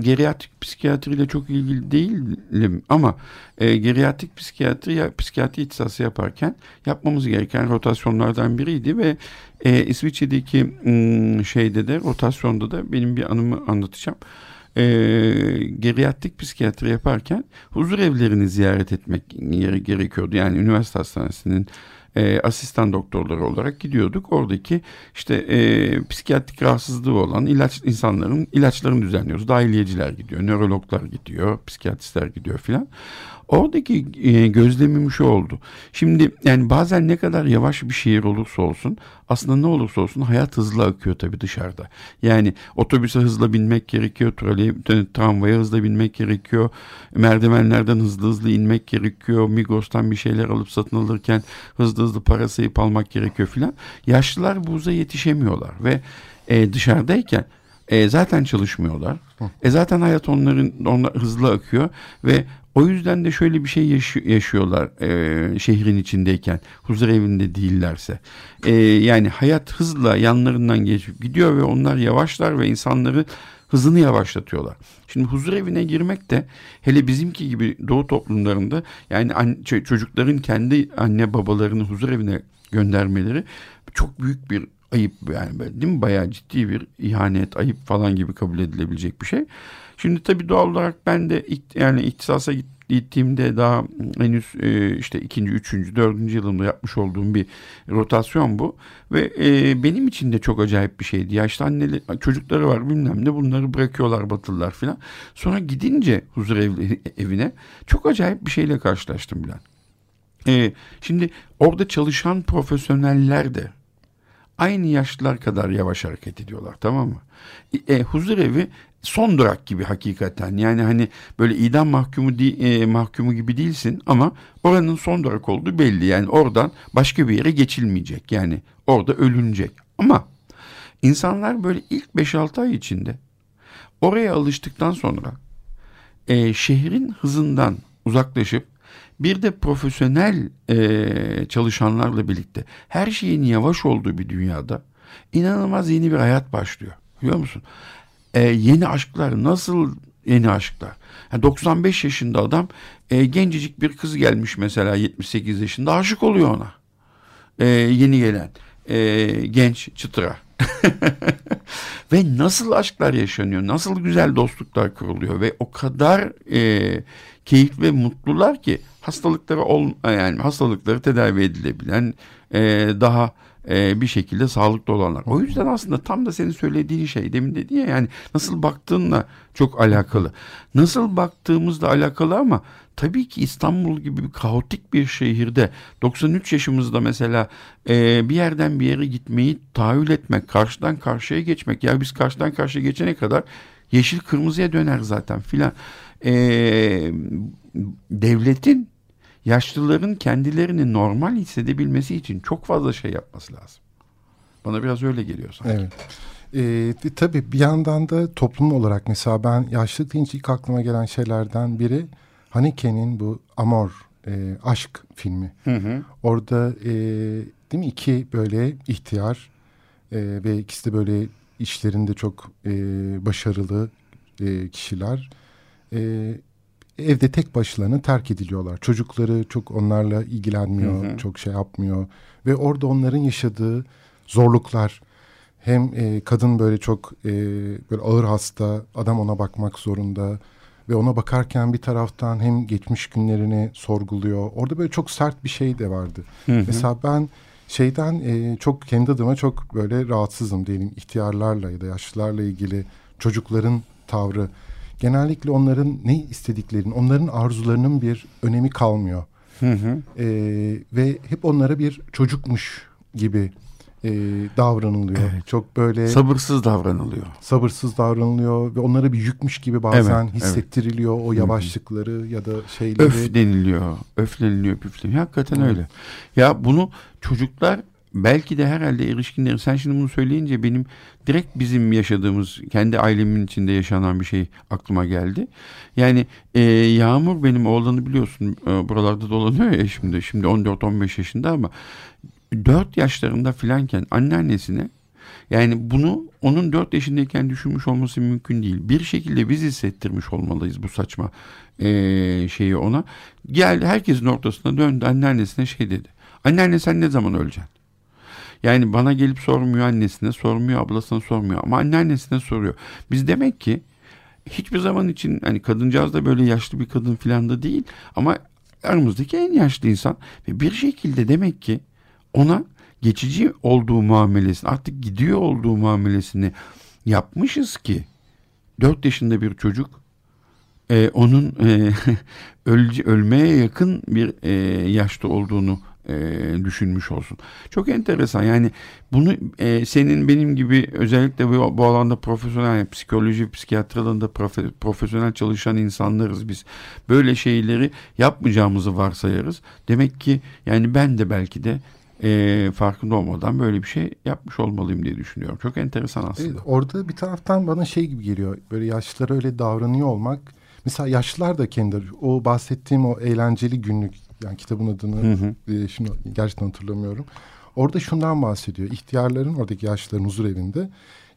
geriatrik psikiyatriyle çok ilgili değilim ama e, geriatrik psikiyatri ya psikiyatri ihtisası yaparken yapmamız gereken rotasyonlardan biriydi ve e, İsviçre'deki m, şeyde de rotasyonda da benim bir anımı anlatacağım e, geriatrik psikiyatri yaparken huzur evlerini ziyaret etmek gerekiyordu. Yani üniversite hastanesinin e, asistan doktorları olarak gidiyorduk. Oradaki işte e, psikiyatrik rahatsızlığı olan ilaç insanların ilaçlarını düzenliyoruz. Dahiliyeciler gidiyor, nörologlar gidiyor, psikiyatristler gidiyor filan. Oradaki e, gözlemim şu oldu. Şimdi yani bazen ne kadar yavaş bir şehir olursa olsun aslında ne olursa olsun hayat hızlı akıyor tabii dışarıda. Yani otobüse hızla binmek gerekiyor, troley, tramvaya hızla binmek gerekiyor, merdivenlerden hızlı hızlı inmek gerekiyor, Migros'tan bir şeyler alıp satın alırken hızlı hızlı para sayıp almak gerekiyor filan. Yaşlılar bu hıza yetişemiyorlar ve e, dışarıdayken e, zaten çalışmıyorlar. E zaten hayat onların onlar hızlı akıyor ve o yüzden de şöyle bir şey yaşı yaşıyorlar e, şehrin içindeyken huzur evinde değillerse. E, yani hayat hızla yanlarından geçip gidiyor ve onlar yavaşlar ve insanları hızını yavaşlatıyorlar. Şimdi huzur evine girmek de hele bizimki gibi doğu toplumlarında yani an, çocukların kendi anne babalarını huzur evine göndermeleri çok büyük bir ayıp yani değil mi? Bayağı ciddi bir ihanet, ayıp falan gibi kabul edilebilecek bir şey. Şimdi tabii doğal olarak ben de yani ihtisasa gittiğimde daha henüz e, işte ikinci, üçüncü, dördüncü yılımda yapmış olduğum bir rotasyon bu. Ve e, benim için de çok acayip bir şeydi. Yaşlı anneli çocukları var bilmem ne bunları bırakıyorlar batılılar filan. Sonra gidince huzur evli, evine çok acayip bir şeyle karşılaştım Bülent. Şimdi orada çalışan profesyoneller de aynı yaşlılar kadar yavaş hareket ediyorlar tamam mı? E, huzur evi son durak gibi hakikaten. Yani hani böyle idam mahkumu di, e, mahkumu gibi değilsin ama oranın son durak olduğu belli. Yani oradan başka bir yere geçilmeyecek. Yani orada ölünecek. Ama insanlar böyle ilk 5-6 ay içinde oraya alıştıktan sonra e, şehrin hızından uzaklaşıp bir de profesyonel e, çalışanlarla birlikte her şeyin yavaş olduğu bir dünyada inanılmaz yeni bir hayat başlıyor. Biliyor musun? E, yeni aşklar nasıl yeni aşklar? Yani 95 yaşında adam e, gencecik bir kız gelmiş mesela 78 yaşında aşık oluyor ona. E, yeni gelen e, genç çıtıra. [LAUGHS] ve nasıl aşklar yaşanıyor, nasıl güzel dostluklar kuruluyor ve o kadar e, keyifli ve mutlular ki hastalıkları ol, yani hastalıkları tedavi edilebilen e, daha e, bir şekilde sağlıklı olanlar. O yüzden aslında tam da senin söylediğin şey demin dedi ya yani nasıl baktığınla çok alakalı. Nasıl baktığımızla alakalı ama tabii ki İstanbul gibi bir kaotik bir şehirde 93 yaşımızda mesela e, bir yerden bir yere gitmeyi tahayyül etmek, karşıdan karşıya geçmek. Ya biz karşıdan karşıya geçene kadar yeşil kırmızıya döner zaten filan. E, devletin yaşlıların kendilerini normal hissedebilmesi için çok fazla şey yapması lazım. Bana biraz öyle geliyor sanki. Evet. Ee, tabii bir yandan da toplum olarak mesela ben yaşlı deyince ilk aklıma gelen şeylerden biri Haneke'nin bu Amor e, aşk filmi. Hı hı. Orada e, değil mi iki böyle ihtiyar e, ve ikisi de böyle işlerinde çok e, başarılı e, kişiler. E, evde tek başlarına terk ediliyorlar. Çocukları çok onlarla ilgilenmiyor, hı hı. çok şey yapmıyor. Ve orada onların yaşadığı zorluklar hem e, kadın böyle çok e, böyle ağır hasta, adam ona bakmak zorunda ve ona bakarken bir taraftan hem geçmiş günlerini sorguluyor. Orada böyle çok sert bir şey de vardı. Hı hı. Mesela ben şeyden e, çok kendi adıma çok böyle rahatsızım diyelim ihtiyarlarla ya da yaşlılarla ilgili çocukların tavrı genellikle onların ne istediklerinin, onların arzularının bir önemi kalmıyor. Hı hı. E, ve hep onlara bir çocukmuş gibi e, davranılıyor. Evet. Çok böyle sabırsız davranılıyor. Sabırsız davranılıyor ve onlara bir yükmüş gibi bazen evet, hissettiriliyor evet. o yavaşlıkları Hı-hı. ya da şeyleri. Öf deniliyor, öfleniliyor, püfleniyor. Hakikaten evet. öyle. Ya bunu çocuklar belki de herhalde erişkinlerin sen şimdi bunu söyleyince benim direkt bizim yaşadığımız kendi ailemin içinde yaşanan bir şey aklıma geldi. Yani e, Yağmur benim oğlanı biliyorsun e, buralarda dolanıyor ya şimdi şimdi 14-15 yaşında ama 4 yaşlarında filanken anneannesine yani bunu onun 4 yaşındayken düşünmüş olması mümkün değil. Bir şekilde biz hissettirmiş olmalıyız bu saçma e, şeyi ona. Geldi herkesin ortasına döndü anneannesine şey dedi. Anneanne sen ne zaman öleceksin? Yani bana gelip sormuyor annesine, sormuyor ablasına sormuyor ama anneannesine soruyor. Biz demek ki hiçbir zaman için hani kadıncağız da böyle yaşlı bir kadın filan da değil ama aramızdaki en yaşlı insan ve bir şekilde demek ki ona geçici olduğu muamelesini artık gidiyor olduğu muamelesini yapmışız ki 4 yaşında bir çocuk e, onun e, [LAUGHS] öl, ölmeye yakın bir e, yaşta olduğunu e, düşünmüş olsun. Çok enteresan yani bunu e, senin benim gibi özellikle bu, bu alanda profesyonel yani psikoloji, psikiyatri alanında profe, profesyonel çalışan insanlarız biz. Böyle şeyleri yapmayacağımızı varsayarız. Demek ki yani ben de belki de e, farkında olmadan böyle bir şey yapmış olmalıyım diye düşünüyorum. Çok enteresan aslında. Evet, orada bir taraftan bana şey gibi geliyor. Böyle yaşlılara öyle davranıyor olmak. Mesela yaşlılar da kendi o bahsettiğim o eğlenceli günlük yani kitabın adını hı hı. E, şimdi gerçekten hatırlamıyorum. Orada şundan bahsediyor. İhtiyarların oradaki yaşlıların huzur evinde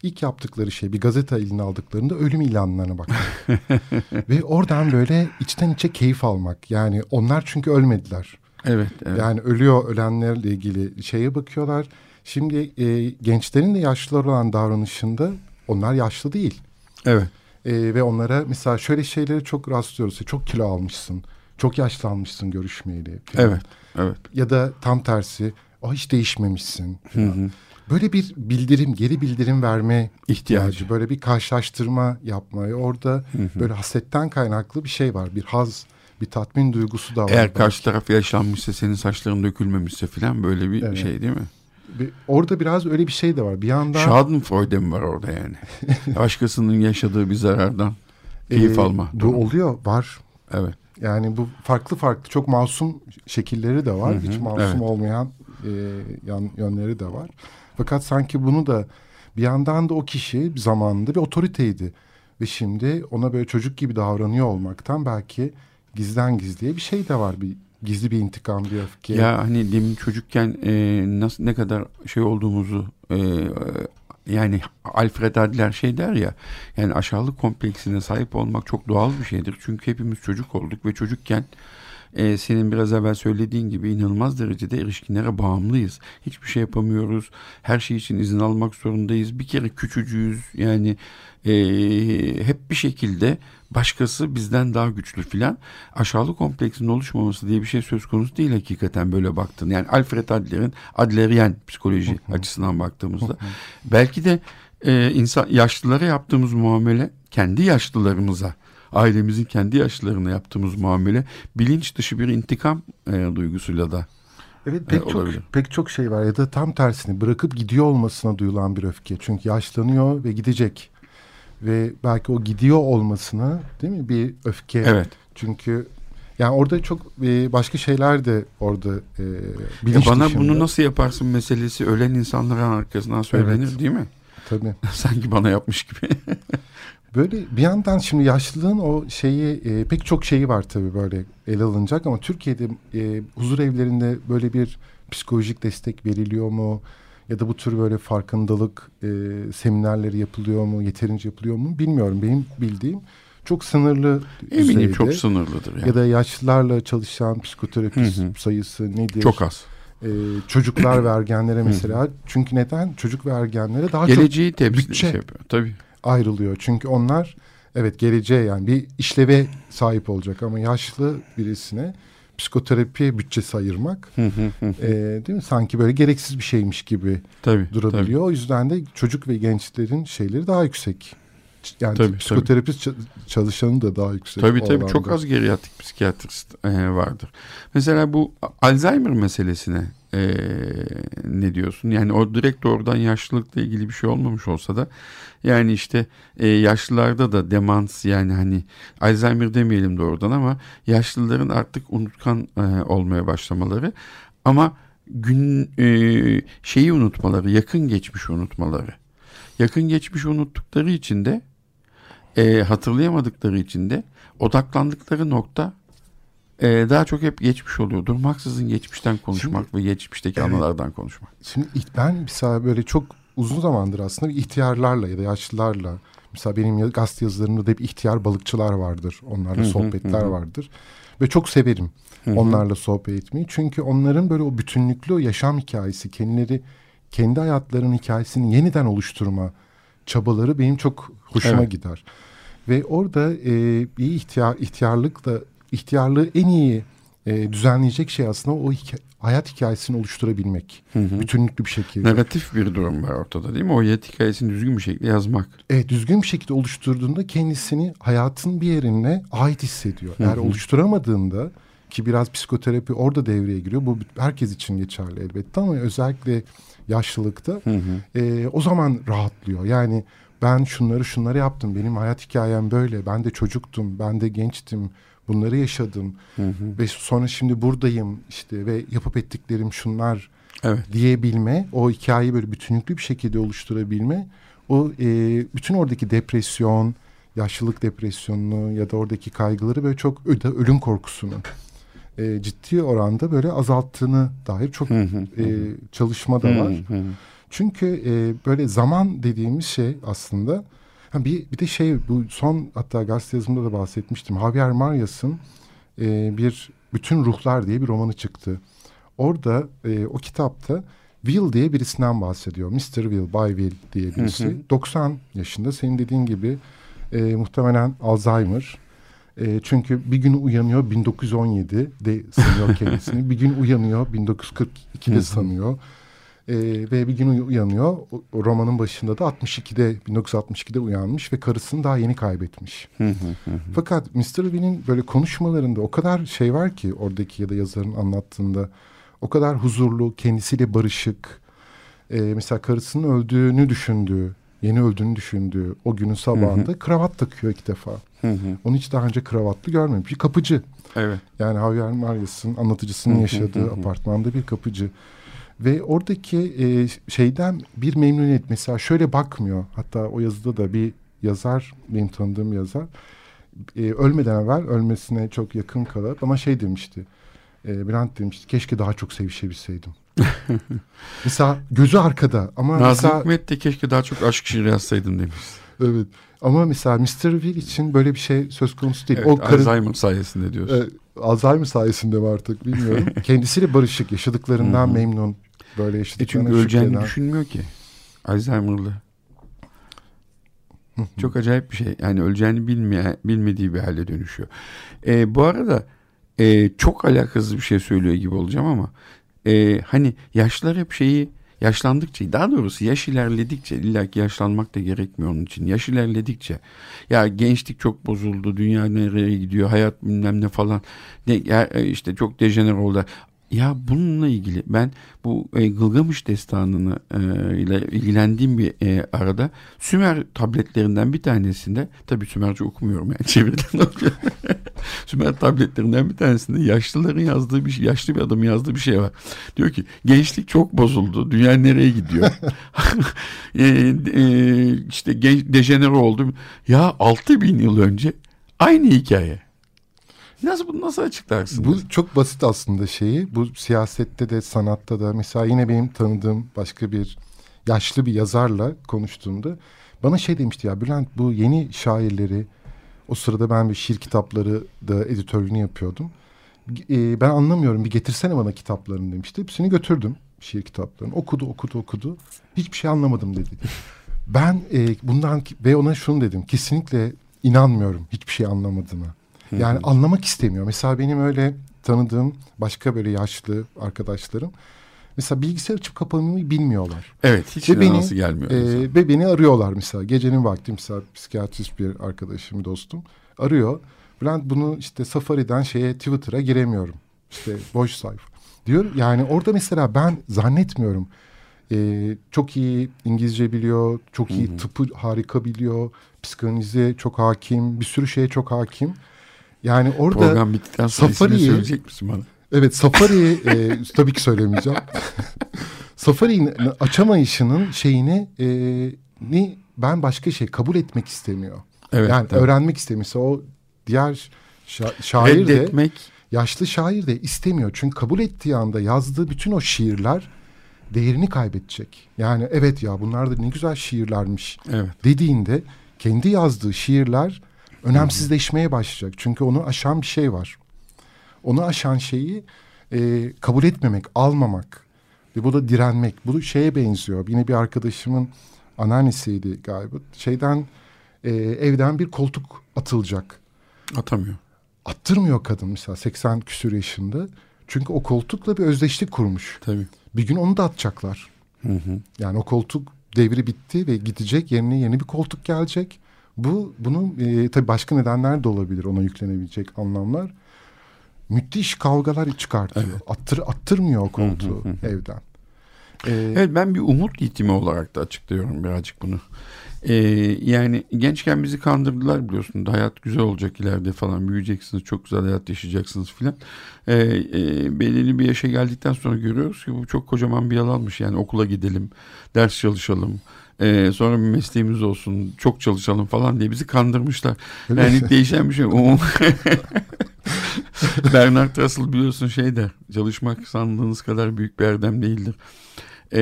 ilk yaptıkları şey bir gazete eline aldıklarında ölüm ilanlarına bakmak. [LAUGHS] Ve oradan böyle içten içe keyif almak. Yani onlar çünkü ölmediler. Evet, evet. Yani ölüyor ölenlerle ilgili şeye bakıyorlar. Şimdi e, gençlerin de yaşlılar olan davranışında onlar yaşlı değil. Evet. E, ve onlara mesela şöyle şeyleri çok rastlıyoruz. Çok kilo almışsın. Çok yaşlanmışsın görüşmeyeli. Falan. Evet, evet. Ya da tam tersi. O hiç değişmemişsin. Hı hı. Böyle bir bildirim, geri bildirim verme ihtiyacı, ihtiyacı. böyle bir karşılaştırma yapmayı orada hı hı. böyle hasetten kaynaklı bir şey var. Bir haz, bir tatmin duygusu da var. Eğer belki. karşı taraf yaşlanmışsa, senin saçların dökülmemişse falan böyle bir evet. şey değil mi? Orada biraz öyle bir şey de var. Bir yandan Schadenfreude mi var orada yani? [LAUGHS] Başkasının yaşadığı bir zarardan keyif ee, alma. Bu oluyor, var. Evet. Yani bu farklı farklı çok masum şekilleri de var. Hı hı, Hiç masum evet. olmayan e, yan, yönleri de var. Fakat sanki bunu da bir yandan da o kişi zamanında bir otoriteydi. Ve şimdi ona böyle çocuk gibi davranıyor olmaktan belki gizden gizliye bir şey de var. Bir gizli bir intikam, bir öfke. Ya hani demin çocukken e, nasıl ne kadar şey olduğumuzu e, yani Alfred Adler şey der ya yani aşağılık kompleksine sahip olmak çok doğal bir şeydir. Çünkü hepimiz çocuk olduk ve çocukken e, senin biraz evvel söylediğin gibi inanılmaz derecede erişkinlere bağımlıyız. Hiçbir şey yapamıyoruz. Her şey için izin almak zorundayız. Bir kere küçücüğüz. Yani e, hep bir şekilde başkası bizden daha güçlü filan. Aşağılık kompleksinin oluşmaması diye bir şey söz konusu değil hakikaten böyle baktın. Yani Alfred Adler'in Adleryen psikoloji açısından baktığımızda belki de e, insan yaşlılara yaptığımız muamele kendi yaşlılarımıza ailemizin kendi yaşlılarına yaptığımız muamele bilinç dışı bir intikam e, duygusuyla da Evet pek çok pek çok şey var ya da tam tersini bırakıp gidiyor olmasına duyulan bir öfke. Çünkü yaşlanıyor ve gidecek. Ve belki o gidiyor olmasına değil mi bir öfke. Evet. Çünkü yani orada çok e, başka şeyler de orada e, bilinç ya Bana dışında. bunu nasıl yaparsın meselesi ölen insanların arkasından söylenir evet. değil mi? Tabii. [LAUGHS] Sanki bana yapmış gibi. [LAUGHS] Böyle bir yandan şimdi yaşlılığın o şeyi e, pek çok şeyi var tabii böyle ele alınacak ama Türkiye'de e, huzur evlerinde böyle bir psikolojik destek veriliyor mu? Ya da bu tür böyle farkındalık e, seminerleri yapılıyor mu? Yeterince yapılıyor mu? Bilmiyorum. Benim bildiğim çok sınırlı Eminim düzeyde. çok sınırlıdır. Yani. Ya da yaşlılarla çalışan psikoterapist sayısı nedir? Çok az. Ee, çocuklar ve ergenlere mesela. Çünkü neden? Çocuk ve ergenlere daha Geleceği çok bütçe şey yapıyor. Tabii ayrılıyor. Çünkü onlar evet geleceğe yani bir işleve sahip olacak ama yaşlı birisine psikoterapiye bütçesi ayırmak e, değil mi? Sanki böyle gereksiz bir şeymiş gibi tabii, durabiliyor. Tabii. O yüzden de çocuk ve gençlerin şeyleri daha yüksek. Yani tabii, psikoterapist tabii. çalışanı da daha yüksek. Tabii tabii çok az geriatrik psikiyatrist e, vardır. Mesela bu Alzheimer meselesine e, ne diyorsun? Yani o direkt doğrudan yaşlılıkla ilgili bir şey olmamış olsa da yani işte e, yaşlılarda da demans yani hani Alzheimer demeyelim doğrudan ama yaşlıların artık unutkan e, olmaya başlamaları ama gün e, şeyi unutmaları, yakın geçmiş unutmaları. Yakın geçmiş unuttukları için de e, hatırlayamadıkları için de odaklandıkları nokta e, daha çok hep geçmiş oluyor. Durmaksızın geçmişten konuşmak şimdi, ve geçmişteki evet, anılardan konuşmak. Şimdi ben mesela böyle çok uzun zamandır aslında ihtiyarlarla ya da yaşlılarla mesela benim gazete yazılarımda da hep ihtiyar balıkçılar vardır. Onlarla sohbetler vardır. Ve çok severim onlarla sohbet etmeyi. Çünkü onların böyle o bütünlüklü o yaşam hikayesi, kendileri kendi hayatlarının hikayesini yeniden oluşturma çabaları benim çok hoşuma evet. gider. Ve orada e, bir ihtiyar, ihtiyarlıkla ihtiyarlığı en iyi e, düzenleyecek şey aslında o hikaye, hayat hikayesini oluşturabilmek. Hı hı. Bütünlüklü bir şekilde. Negatif bir durum var ortada değil mi? O hayat hikayesini düzgün bir şekilde yazmak. Evet düzgün bir şekilde oluşturduğunda kendisini hayatın bir yerine ait hissediyor. Eğer hı hı. oluşturamadığında ki biraz psikoterapi orada devreye giriyor. Bu herkes için geçerli elbette ama özellikle yaşlılıkta hı hı. E, o zaman rahatlıyor. Yani ben şunları şunları yaptım. Benim hayat hikayem böyle. Ben de çocuktum. Ben de gençtim bunları yaşadım hı hı. ve sonra şimdi buradayım işte ve yapıp ettiklerim şunlar evet. diyebilme, o hikayeyi böyle bütünlüklü bir şekilde oluşturabilme, o e, bütün oradaki depresyon, yaşlılık depresyonunu ya da oradaki kaygıları böyle çok ölüm korkusunu e, ciddi oranda böyle azalttığını dair çok e, çalışma da var. Çünkü e, böyle zaman dediğimiz şey aslında Ha bir, bir de şey bu son hatta gazete yazımında da bahsetmiştim. Javier Marias'ın e, bir Bütün Ruhlar diye bir romanı çıktı. Orada e, o kitapta Will diye birisinden bahsediyor. Mr. Will, Bay Will diye birisi. Hı hı. 90 yaşında senin dediğin gibi e, muhtemelen Alzheimer. E, çünkü bir gün uyanıyor 1917'de sanıyor [LAUGHS] kendisini. bir gün uyanıyor 1942'de sanıyor. E, ve bir gün uyanıyor. O, o romanın başında da 62'de 1962'de uyanmış ve karısını daha yeni kaybetmiş. Fakat Mr. Bean'in böyle konuşmalarında o kadar şey var ki oradaki ya da yazarın anlattığında o kadar huzurlu, kendisiyle barışık. E, mesela karısının öldüğünü düşündüğü, yeni öldüğünü düşündüğü o günün sabahında kravat takıyor iki defa. Onu hiç daha önce kravatlı görmemiş. Bir kapıcı. Evet. Yani Javier Marias'ın anlatıcısının yaşadığı apartmanda bir kapıcı. Ve oradaki e, şeyden bir memnuniyet mesela şöyle bakmıyor. Hatta o yazıda da bir yazar, benim tanıdığım yazar. e, ölmeden evvel ölmesine çok yakın kala ama şey demişti. E, Bülent demişti keşke daha çok sevişebilseydim. [LAUGHS] mesela gözü arkada ama Nazım mesela Hikmet de keşke daha çok aşk şiiri yazsaydım demiş. evet ama mesela Mr. Will için böyle bir şey söz konusu değil. Evet, o karı, Alzheimer sayesinde diyorsun. e, Alzheimer sayesinde mi artık bilmiyorum. [LAUGHS] Kendisiyle barışık, yaşadıklarından memnun. Böyle E yaşadıklarına çünkü öleceğini şükreden. düşünmüyor ki. Alzheimer'lı. Çok acayip bir şey. Yani öleceğini bilmeye, bilmediği bir hale dönüşüyor. E, bu arada e, çok alakasız bir şey söylüyor gibi olacağım ama e, hani yaşlar hep şeyi yaşlandıkça daha doğrusu yaş ilerledikçe illaki yaşlanmak da gerekmiyor onun için. Yaş ilerledikçe ya gençlik çok bozuldu, dünya nereye gidiyor, hayat bilmem ne falan. Ne, ya, e, işte çok dejener oldu. Ya bununla ilgili ben bu e, Gılgamış destanını e, ile ilgilendiğim bir e, arada Sümer tabletlerinden bir tanesinde tabii Sümerce okumuyorum yani [LAUGHS] çeviriden okuyorum. [LAUGHS] Sümer tabletlerinden bir tanesinde yaşlıların yazdığı bir şey, yaşlı bir adamın yazdığı bir şey var. Diyor ki gençlik çok bozuldu. Dünya nereye gidiyor? [LAUGHS] e, e, işte genç dejenere oldum. Ya 6000 yıl önce aynı hikaye. Nasıl bunu nasıl açıklarsın? Bu çok basit aslında şeyi. Bu siyasette de sanatta da mesela yine benim tanıdığım başka bir yaşlı bir yazarla konuştuğumda bana şey demişti ya Bülent bu yeni şairleri o sırada ben bir şiir kitapları da editörlüğünü yapıyordum. E, ben anlamıyorum bir getirsene bana kitaplarını demişti. Hepsini götürdüm şiir kitaplarını. Okudu okudu okudu. Hiçbir şey anlamadım dedi. Ben e, bundan ve ona şunu dedim. Kesinlikle inanmıyorum hiçbir şey anlamadığına. Yani anlamak istemiyor. Mesela benim öyle tanıdığım başka böyle yaşlı arkadaşlarım mesela bilgisayar açıp kapamayı bilmiyorlar. Evet hiç Ve beni, nasıl gelmiyor. e, ve beni arıyorlar mesela. Gecenin vakti mesela psikiyatrist bir arkadaşım, dostum arıyor. Bülent bunu işte Safari'den şeye Twitter'a giremiyorum. İşte boş sayfa. Diyor yani orada mesela ben zannetmiyorum. Ee, çok iyi İngilizce biliyor, çok iyi tıpı harika biliyor, psikanalize çok hakim, bir sürü şeye çok hakim. Yani orada Program bittikten sonra Safari'yi- söyleyecek misin bana? Evet Safari e, [LAUGHS] tabii ki söylemeyeceğim. [LAUGHS] Safari'nin açamayışının şeyini e, ni ben başka şey kabul etmek istemiyor. Evet, yani tabii. öğrenmek istemiyorsa o diğer şa- şair de Reddetmek yaşlı şair de istemiyor. Çünkü kabul ettiği anda yazdığı bütün o şiirler değerini kaybedecek. Yani evet ya bunlar da ne güzel şiirlermiş evet. dediğinde kendi yazdığı şiirler önemsizleşmeye başlayacak. Çünkü onu aşan bir şey var. Onu aşan şeyi e, kabul etmemek, almamak ve bu da direnmek. Bu şeye benziyor. Yine bir arkadaşımın anneannesiydi galiba. Şeyden e, evden bir koltuk atılacak. Atamıyor. Attırmıyor kadın mesela 80 küsur yaşında. Çünkü o koltukla bir özdeşlik kurmuş. Tabii. Bir gün onu da atacaklar. Hı hı. Yani o koltuk devri bitti ve gidecek yerine yeni bir koltuk gelecek. Bu bunun e, tabii başka nedenler de olabilir ona yüklenebilecek anlamlar. Müthiş kavgalar çıkartıyor. Attır attırmıyor o koltuğu evden. E, Evet ben bir umut yitimi olarak da açıklıyorum birazcık bunu. Ee, yani gençken bizi kandırdılar biliyorsun. Hayat güzel olacak ileride falan. Büyüyeceksiniz, çok güzel hayat yaşayacaksınız filan. Ee, e, belirli bir yaşa geldikten sonra görüyoruz ki bu çok kocaman bir yalanmış. Yani okula gidelim, ders çalışalım. Ee, sonra bir mesleğimiz olsun, çok çalışalım falan diye bizi kandırmışlar. Öyle Yani mi? değişen bir şey. [LAUGHS] Bernard Russell biliyorsun şey der. Çalışmak sandığınız kadar büyük bir erdem değildir. Ee,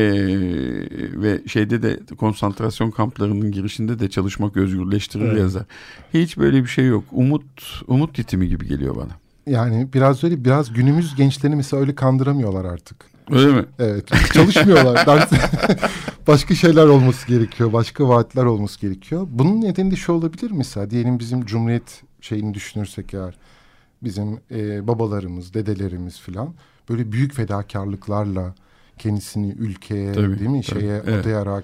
ve şeyde de konsantrasyon kamplarının girişinde de çalışmak özgürleştirir Evet. yazar. Hiç böyle bir şey yok. Umut umut yitimi gibi geliyor bana. yani biraz öyle biraz günümüz gençlerini mesela öyle kandıramıyorlar artık. Öyle mi? Evet [LAUGHS] çalışmıyorlar. Ders- [LAUGHS] başka şeyler olması gerekiyor. Başka vaatler olması gerekiyor. Bunun nedeni de şu olabilir mesela. Diyelim bizim Cumhuriyet şeyini düşünürsek eğer. Bizim e, babalarımız, dedelerimiz filan böyle büyük fedakarlıklarla kendisini ülkeye Tabii, değil mi tabii, şeye evet. adayarak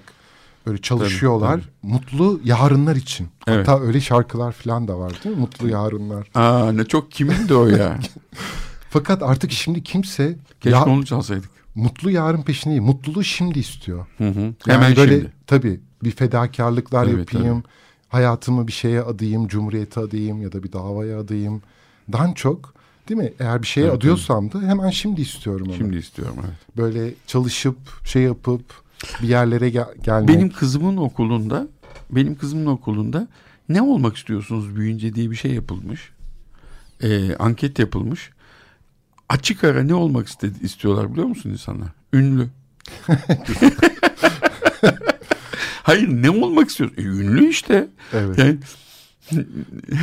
böyle çalışıyorlar. tabii. Mutlu yarınlar için. Evet. Hatta öyle şarkılar filan da var değil mi? Mutlu yarınlar. Aa ne çok kimin de o ya. [LAUGHS] Fakat artık şimdi kimse Keşke ya, onu çalsaydık. Mutlu yarın peşinde değil, mutluluğu şimdi istiyor. Hı hı. Yani Hemen böyle, şimdi. Tabii bir fedakarlıklar Tabii, yapayım. Hayatımı bir şeye adayım, cumhuriyete adayım ya da bir davaya adayım. Dan çok değil mi? Eğer bir şeye Tabii, adıyorsam da hemen şimdi istiyorum onu. Şimdi istiyorum evet. Böyle çalışıp şey yapıp bir yerlere gel- gelmek. Benim kızımın okulunda benim kızımın okulunda ne olmak istiyorsunuz büyüyünce diye bir şey yapılmış. Ee, anket yapılmış. Açık ara ne olmak istedi, istiyorlar biliyor musun insanlar? Ünlü. [LAUGHS] Hayır ne olmak istiyorsun? E, ünlü işte. Evet. Yani [LAUGHS]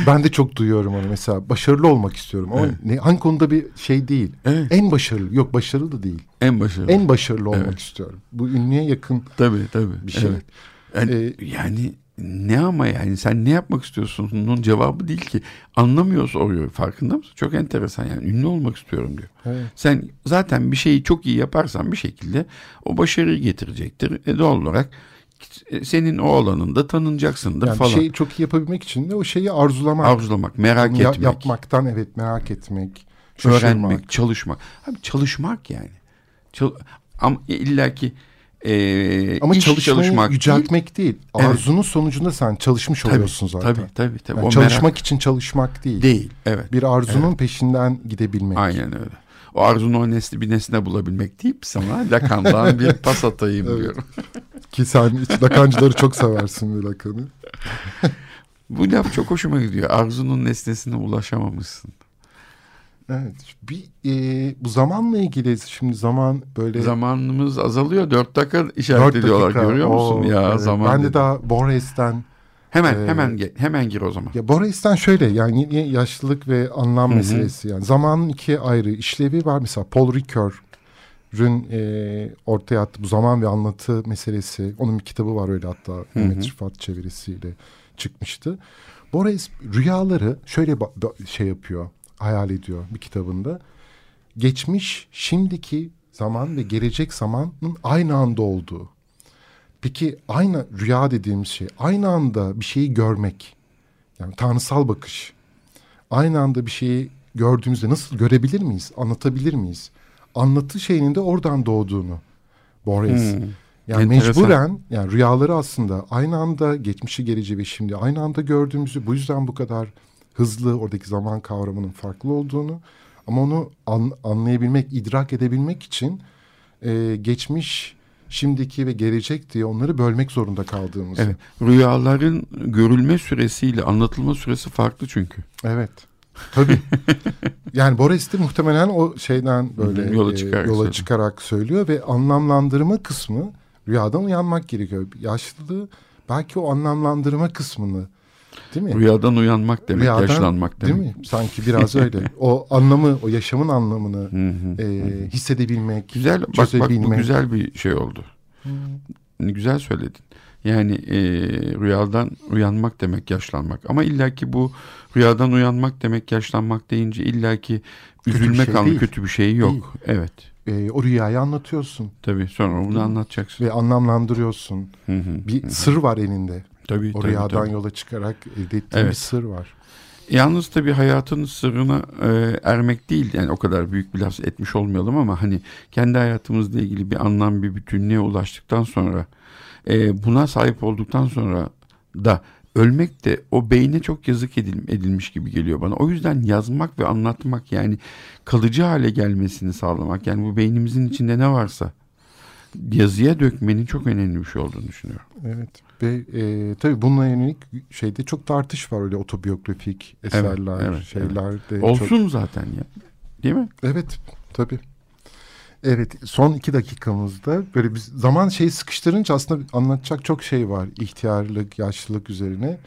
Ben de çok duyuyorum onu mesela başarılı olmak istiyorum ama Evet. ne, hangi konuda bir şey değil. Evet. En başarılı yok başarılı da değil. en başarılı. En başarılı olmak Evet. istiyorum. Bu ünlüye yakın Tabii tabii. bir şey. Evet. Yani, Ee, yani ne ama yani sen ne yapmak istiyorsun? Bunun cevabı değil ki. Anlamıyor soruyor. Farkında mısın? Çok enteresan yani. Ünlü olmak istiyorum diyor. Evet. Sen zaten bir şeyi çok iyi yaparsan bir şekilde o başarıyı getirecektir. E doğal olarak e, senin o alanında tanınacaksındır Yani falan. şeyi çok iyi yapabilmek için de o şeyi arzulamak. Arzulamak, merak Onu etmek, yapmaktan evet merak etmek. Şaşırmak. öğrenmek, çalışmak. Abi çalışmak yani. Çal- ama illaki e, Ama iş çalışmak değil. yüceltmek değil. Evet. Arzunun sonucunda sen çalışmış Tabii, oluyorsun zaten. Tabii tabii. tabii. Yani O çalışmak merak için çalışmak değil. değil. Evet. Bir arzunun peşinden gidebilmek. Aynen öyle. O arzunu o nesli bir nesne bulabilmek deyip sana Lacan'dan bir [LAUGHS] pas atayım Evet. diyorum. Ki sen hiç Lakancıları çok seversin bu Lacan'ı. Bu laf çok hoşuma gidiyor. Arzunun nesnesine ulaşamamışsın. Evet. Bir, e, bu zamanla ilgili şimdi zaman böyle Zamanımız azalıyor. Dört dakika işaret dört ediyorlar. dakika. Görüyor musun? Oo, ya evet. zaman. Ben de dedi. daha Borges'ten Hemen Ee, hemen hemen gir o zaman. Ya Borges'ten şöyle yani yaşlılık ve anlam Hı hı. meselesi yani zamanın iki ayrı işlevi var mesela Paul Ricoeur'ün e, ortaya attığı bu zaman ve anlatı meselesi onun bir kitabı var öyle hatta. Mehmet Rıfat çevirisiyle çıkmıştı. Borges rüyaları şöyle şey yapıyor hayal ediyor bir kitabında geçmiş şimdiki zaman ve gelecek zamanın aynı anda olduğu. Peki aynı rüya dediğimiz şey aynı anda bir şeyi görmek yani tanrısal bakış. Aynı anda bir şeyi gördüğümüzde nasıl görebilir miyiz? Anlatabilir miyiz? Anlatı şeyinin de oradan doğduğunu Borges. Hmm. Yani Enteresan. mecburen yani rüyaları aslında aynı anda geçmişi geleceği ve şimdi aynı anda gördüğümüzü bu yüzden bu kadar hızlı oradaki zaman kavramının farklı olduğunu ama onu an- anlayabilmek, idrak edebilmek için e, geçmiş, şimdiki ve gelecek diye onları bölmek zorunda kaldığımızı. Evet. Rüyaların görülme süresiyle anlatılma süresi farklı çünkü. Evet. Tabii. [LAUGHS] yani Boris de muhtemelen o şeyden böyle yola e, çıkarak yola söylüyor. çıkarak söylüyor ve anlamlandırma kısmı rüyadan uyanmak gerekiyor. Yaşlılığı belki o anlamlandırma kısmını değil mi? Rüyadan uyanmak demek, Rüyadan, yaşlanmak demek. Değil mi? Sanki biraz öyle. O [LAUGHS] anlamı, o yaşamın anlamını Hı hı. e, hissedebilmek, Güzel bak bak bu çözebilmek. güzel bir şey oldu. Güzel söyledin. Yani e, rüyadan uyanmak demek yaşlanmak. Ama illaki bu rüyadan uyanmak demek yaşlanmak deyince illaki üzülmek şey anlamı değil. kötü bir şey yok. Değil. Evet. E, o rüyayı anlatıyorsun Tabii sonra bunu anlatacaksın. ve anlamlandırıyorsun. Hı hı. Bir sır var elinde. Tabii, O tabii, rüyadan tabii. yola çıkarak elde ettiğin bir Evet. sır var. Yalnız tabii hayatın sırrına e, ermek değil yani o kadar büyük bir laf etmiş olmayalım ama hani kendi hayatımızla ilgili bir anlam bir bütünlüğe ulaştıktan sonra e, buna sahip olduktan sonra da ölmek de o beyne çok yazık edil- edilmiş gibi geliyor bana. O yüzden yazmak ve anlatmak yani kalıcı hale gelmesini sağlamak yani bu beynimizin içinde ne varsa yazıya dökmenin çok önemli bir şey olduğunu düşünüyorum. Evet ve e, tabii bununla yönelik şeyde çok tartış var öyle otobiyografik eserler, evet, şeyler de Olsun çok. zaten ya. Değil mi? Evet tabii. Evet son iki dakikamızda böyle bir zaman şeyi sıkıştırınca aslında anlatacak çok şey var. İhtiyarlık, yaşlılık üzerine.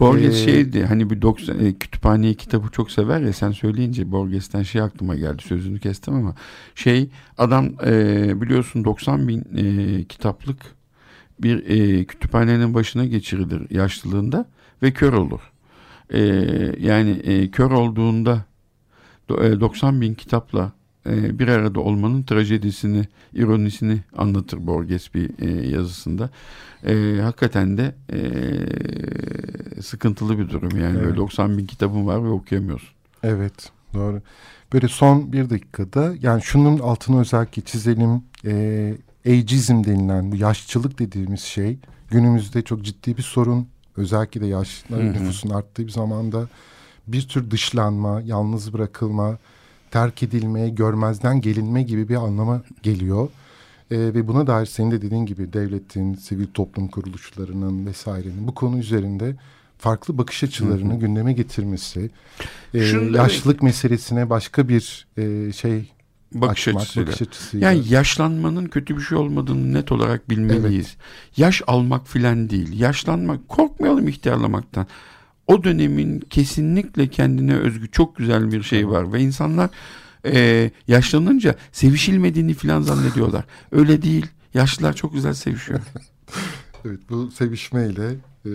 Borges Ee, şeydi hani bir 90 e, kütüphaneyi kitabı çok sever ya sen söyleyince Borges'ten şey aklıma geldi sözünü kestim ama şey adam e, biliyorsun 90 bin e, kitaplık bir e, kütüphanenin başına geçirilir yaşlılığında ve kör olur. E, yani e, kör olduğunda do- e, 90 bin kitapla e, bir arada olmanın trajedisini, ironisini anlatır Borges bir e, yazısında. E, hakikaten de e, sıkıntılı bir durum yani Evet. böyle 90 bin kitabın var ve okuyamıyorsun. Evet doğru. Böyle son bir dakikada yani şunun altını özellikle çizelim. E, ageism denilen bu yaşçılık dediğimiz şey günümüzde çok ciddi bir sorun. Özellikle de yaşlı Hı hı. nüfusun arttığı bir zamanda bir tür dışlanma, yalnız bırakılma, terk edilme, görmezden gelinme gibi bir anlama geliyor. E, ve buna dair senin de dediğin gibi devletin, sivil toplum kuruluşlarının vesairenin bu konu üzerinde farklı bakış açılarını Hı hı. gündeme getirmesi, e, da- yaşlılık meselesine başka bir e, şey bakış açmak, açısıyla. bakış açısıyla. Yani yaşlanmanın kötü bir şey olmadığını net olarak bilmeliyiz. Yaş almak filan değil. Yaşlanmak, korkmayalım ihtiyarlamaktan. O dönemin kesinlikle kendine özgü çok güzel bir şey var ve insanlar e, yaşlanınca sevişilmediğini filan zannediyorlar. Öyle değil. Yaşlılar çok güzel sevişiyor. [LAUGHS] Evet bu sevişmeyle e,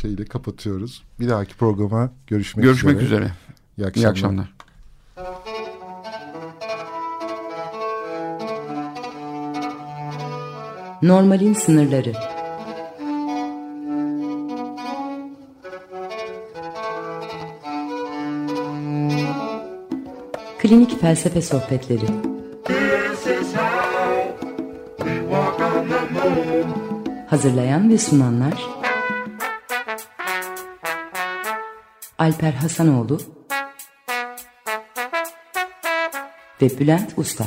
şeyle kapatıyoruz. Bir dahaki programa görüşmek, Görüşmek üzere. üzere. İyi akşamlar. İyi akşamlar. Normalin sınırları. Klinik felsefe sohbetleri. Hazırlayan ve sunanlar Alper Hasanoğlu ve Bülent Usta.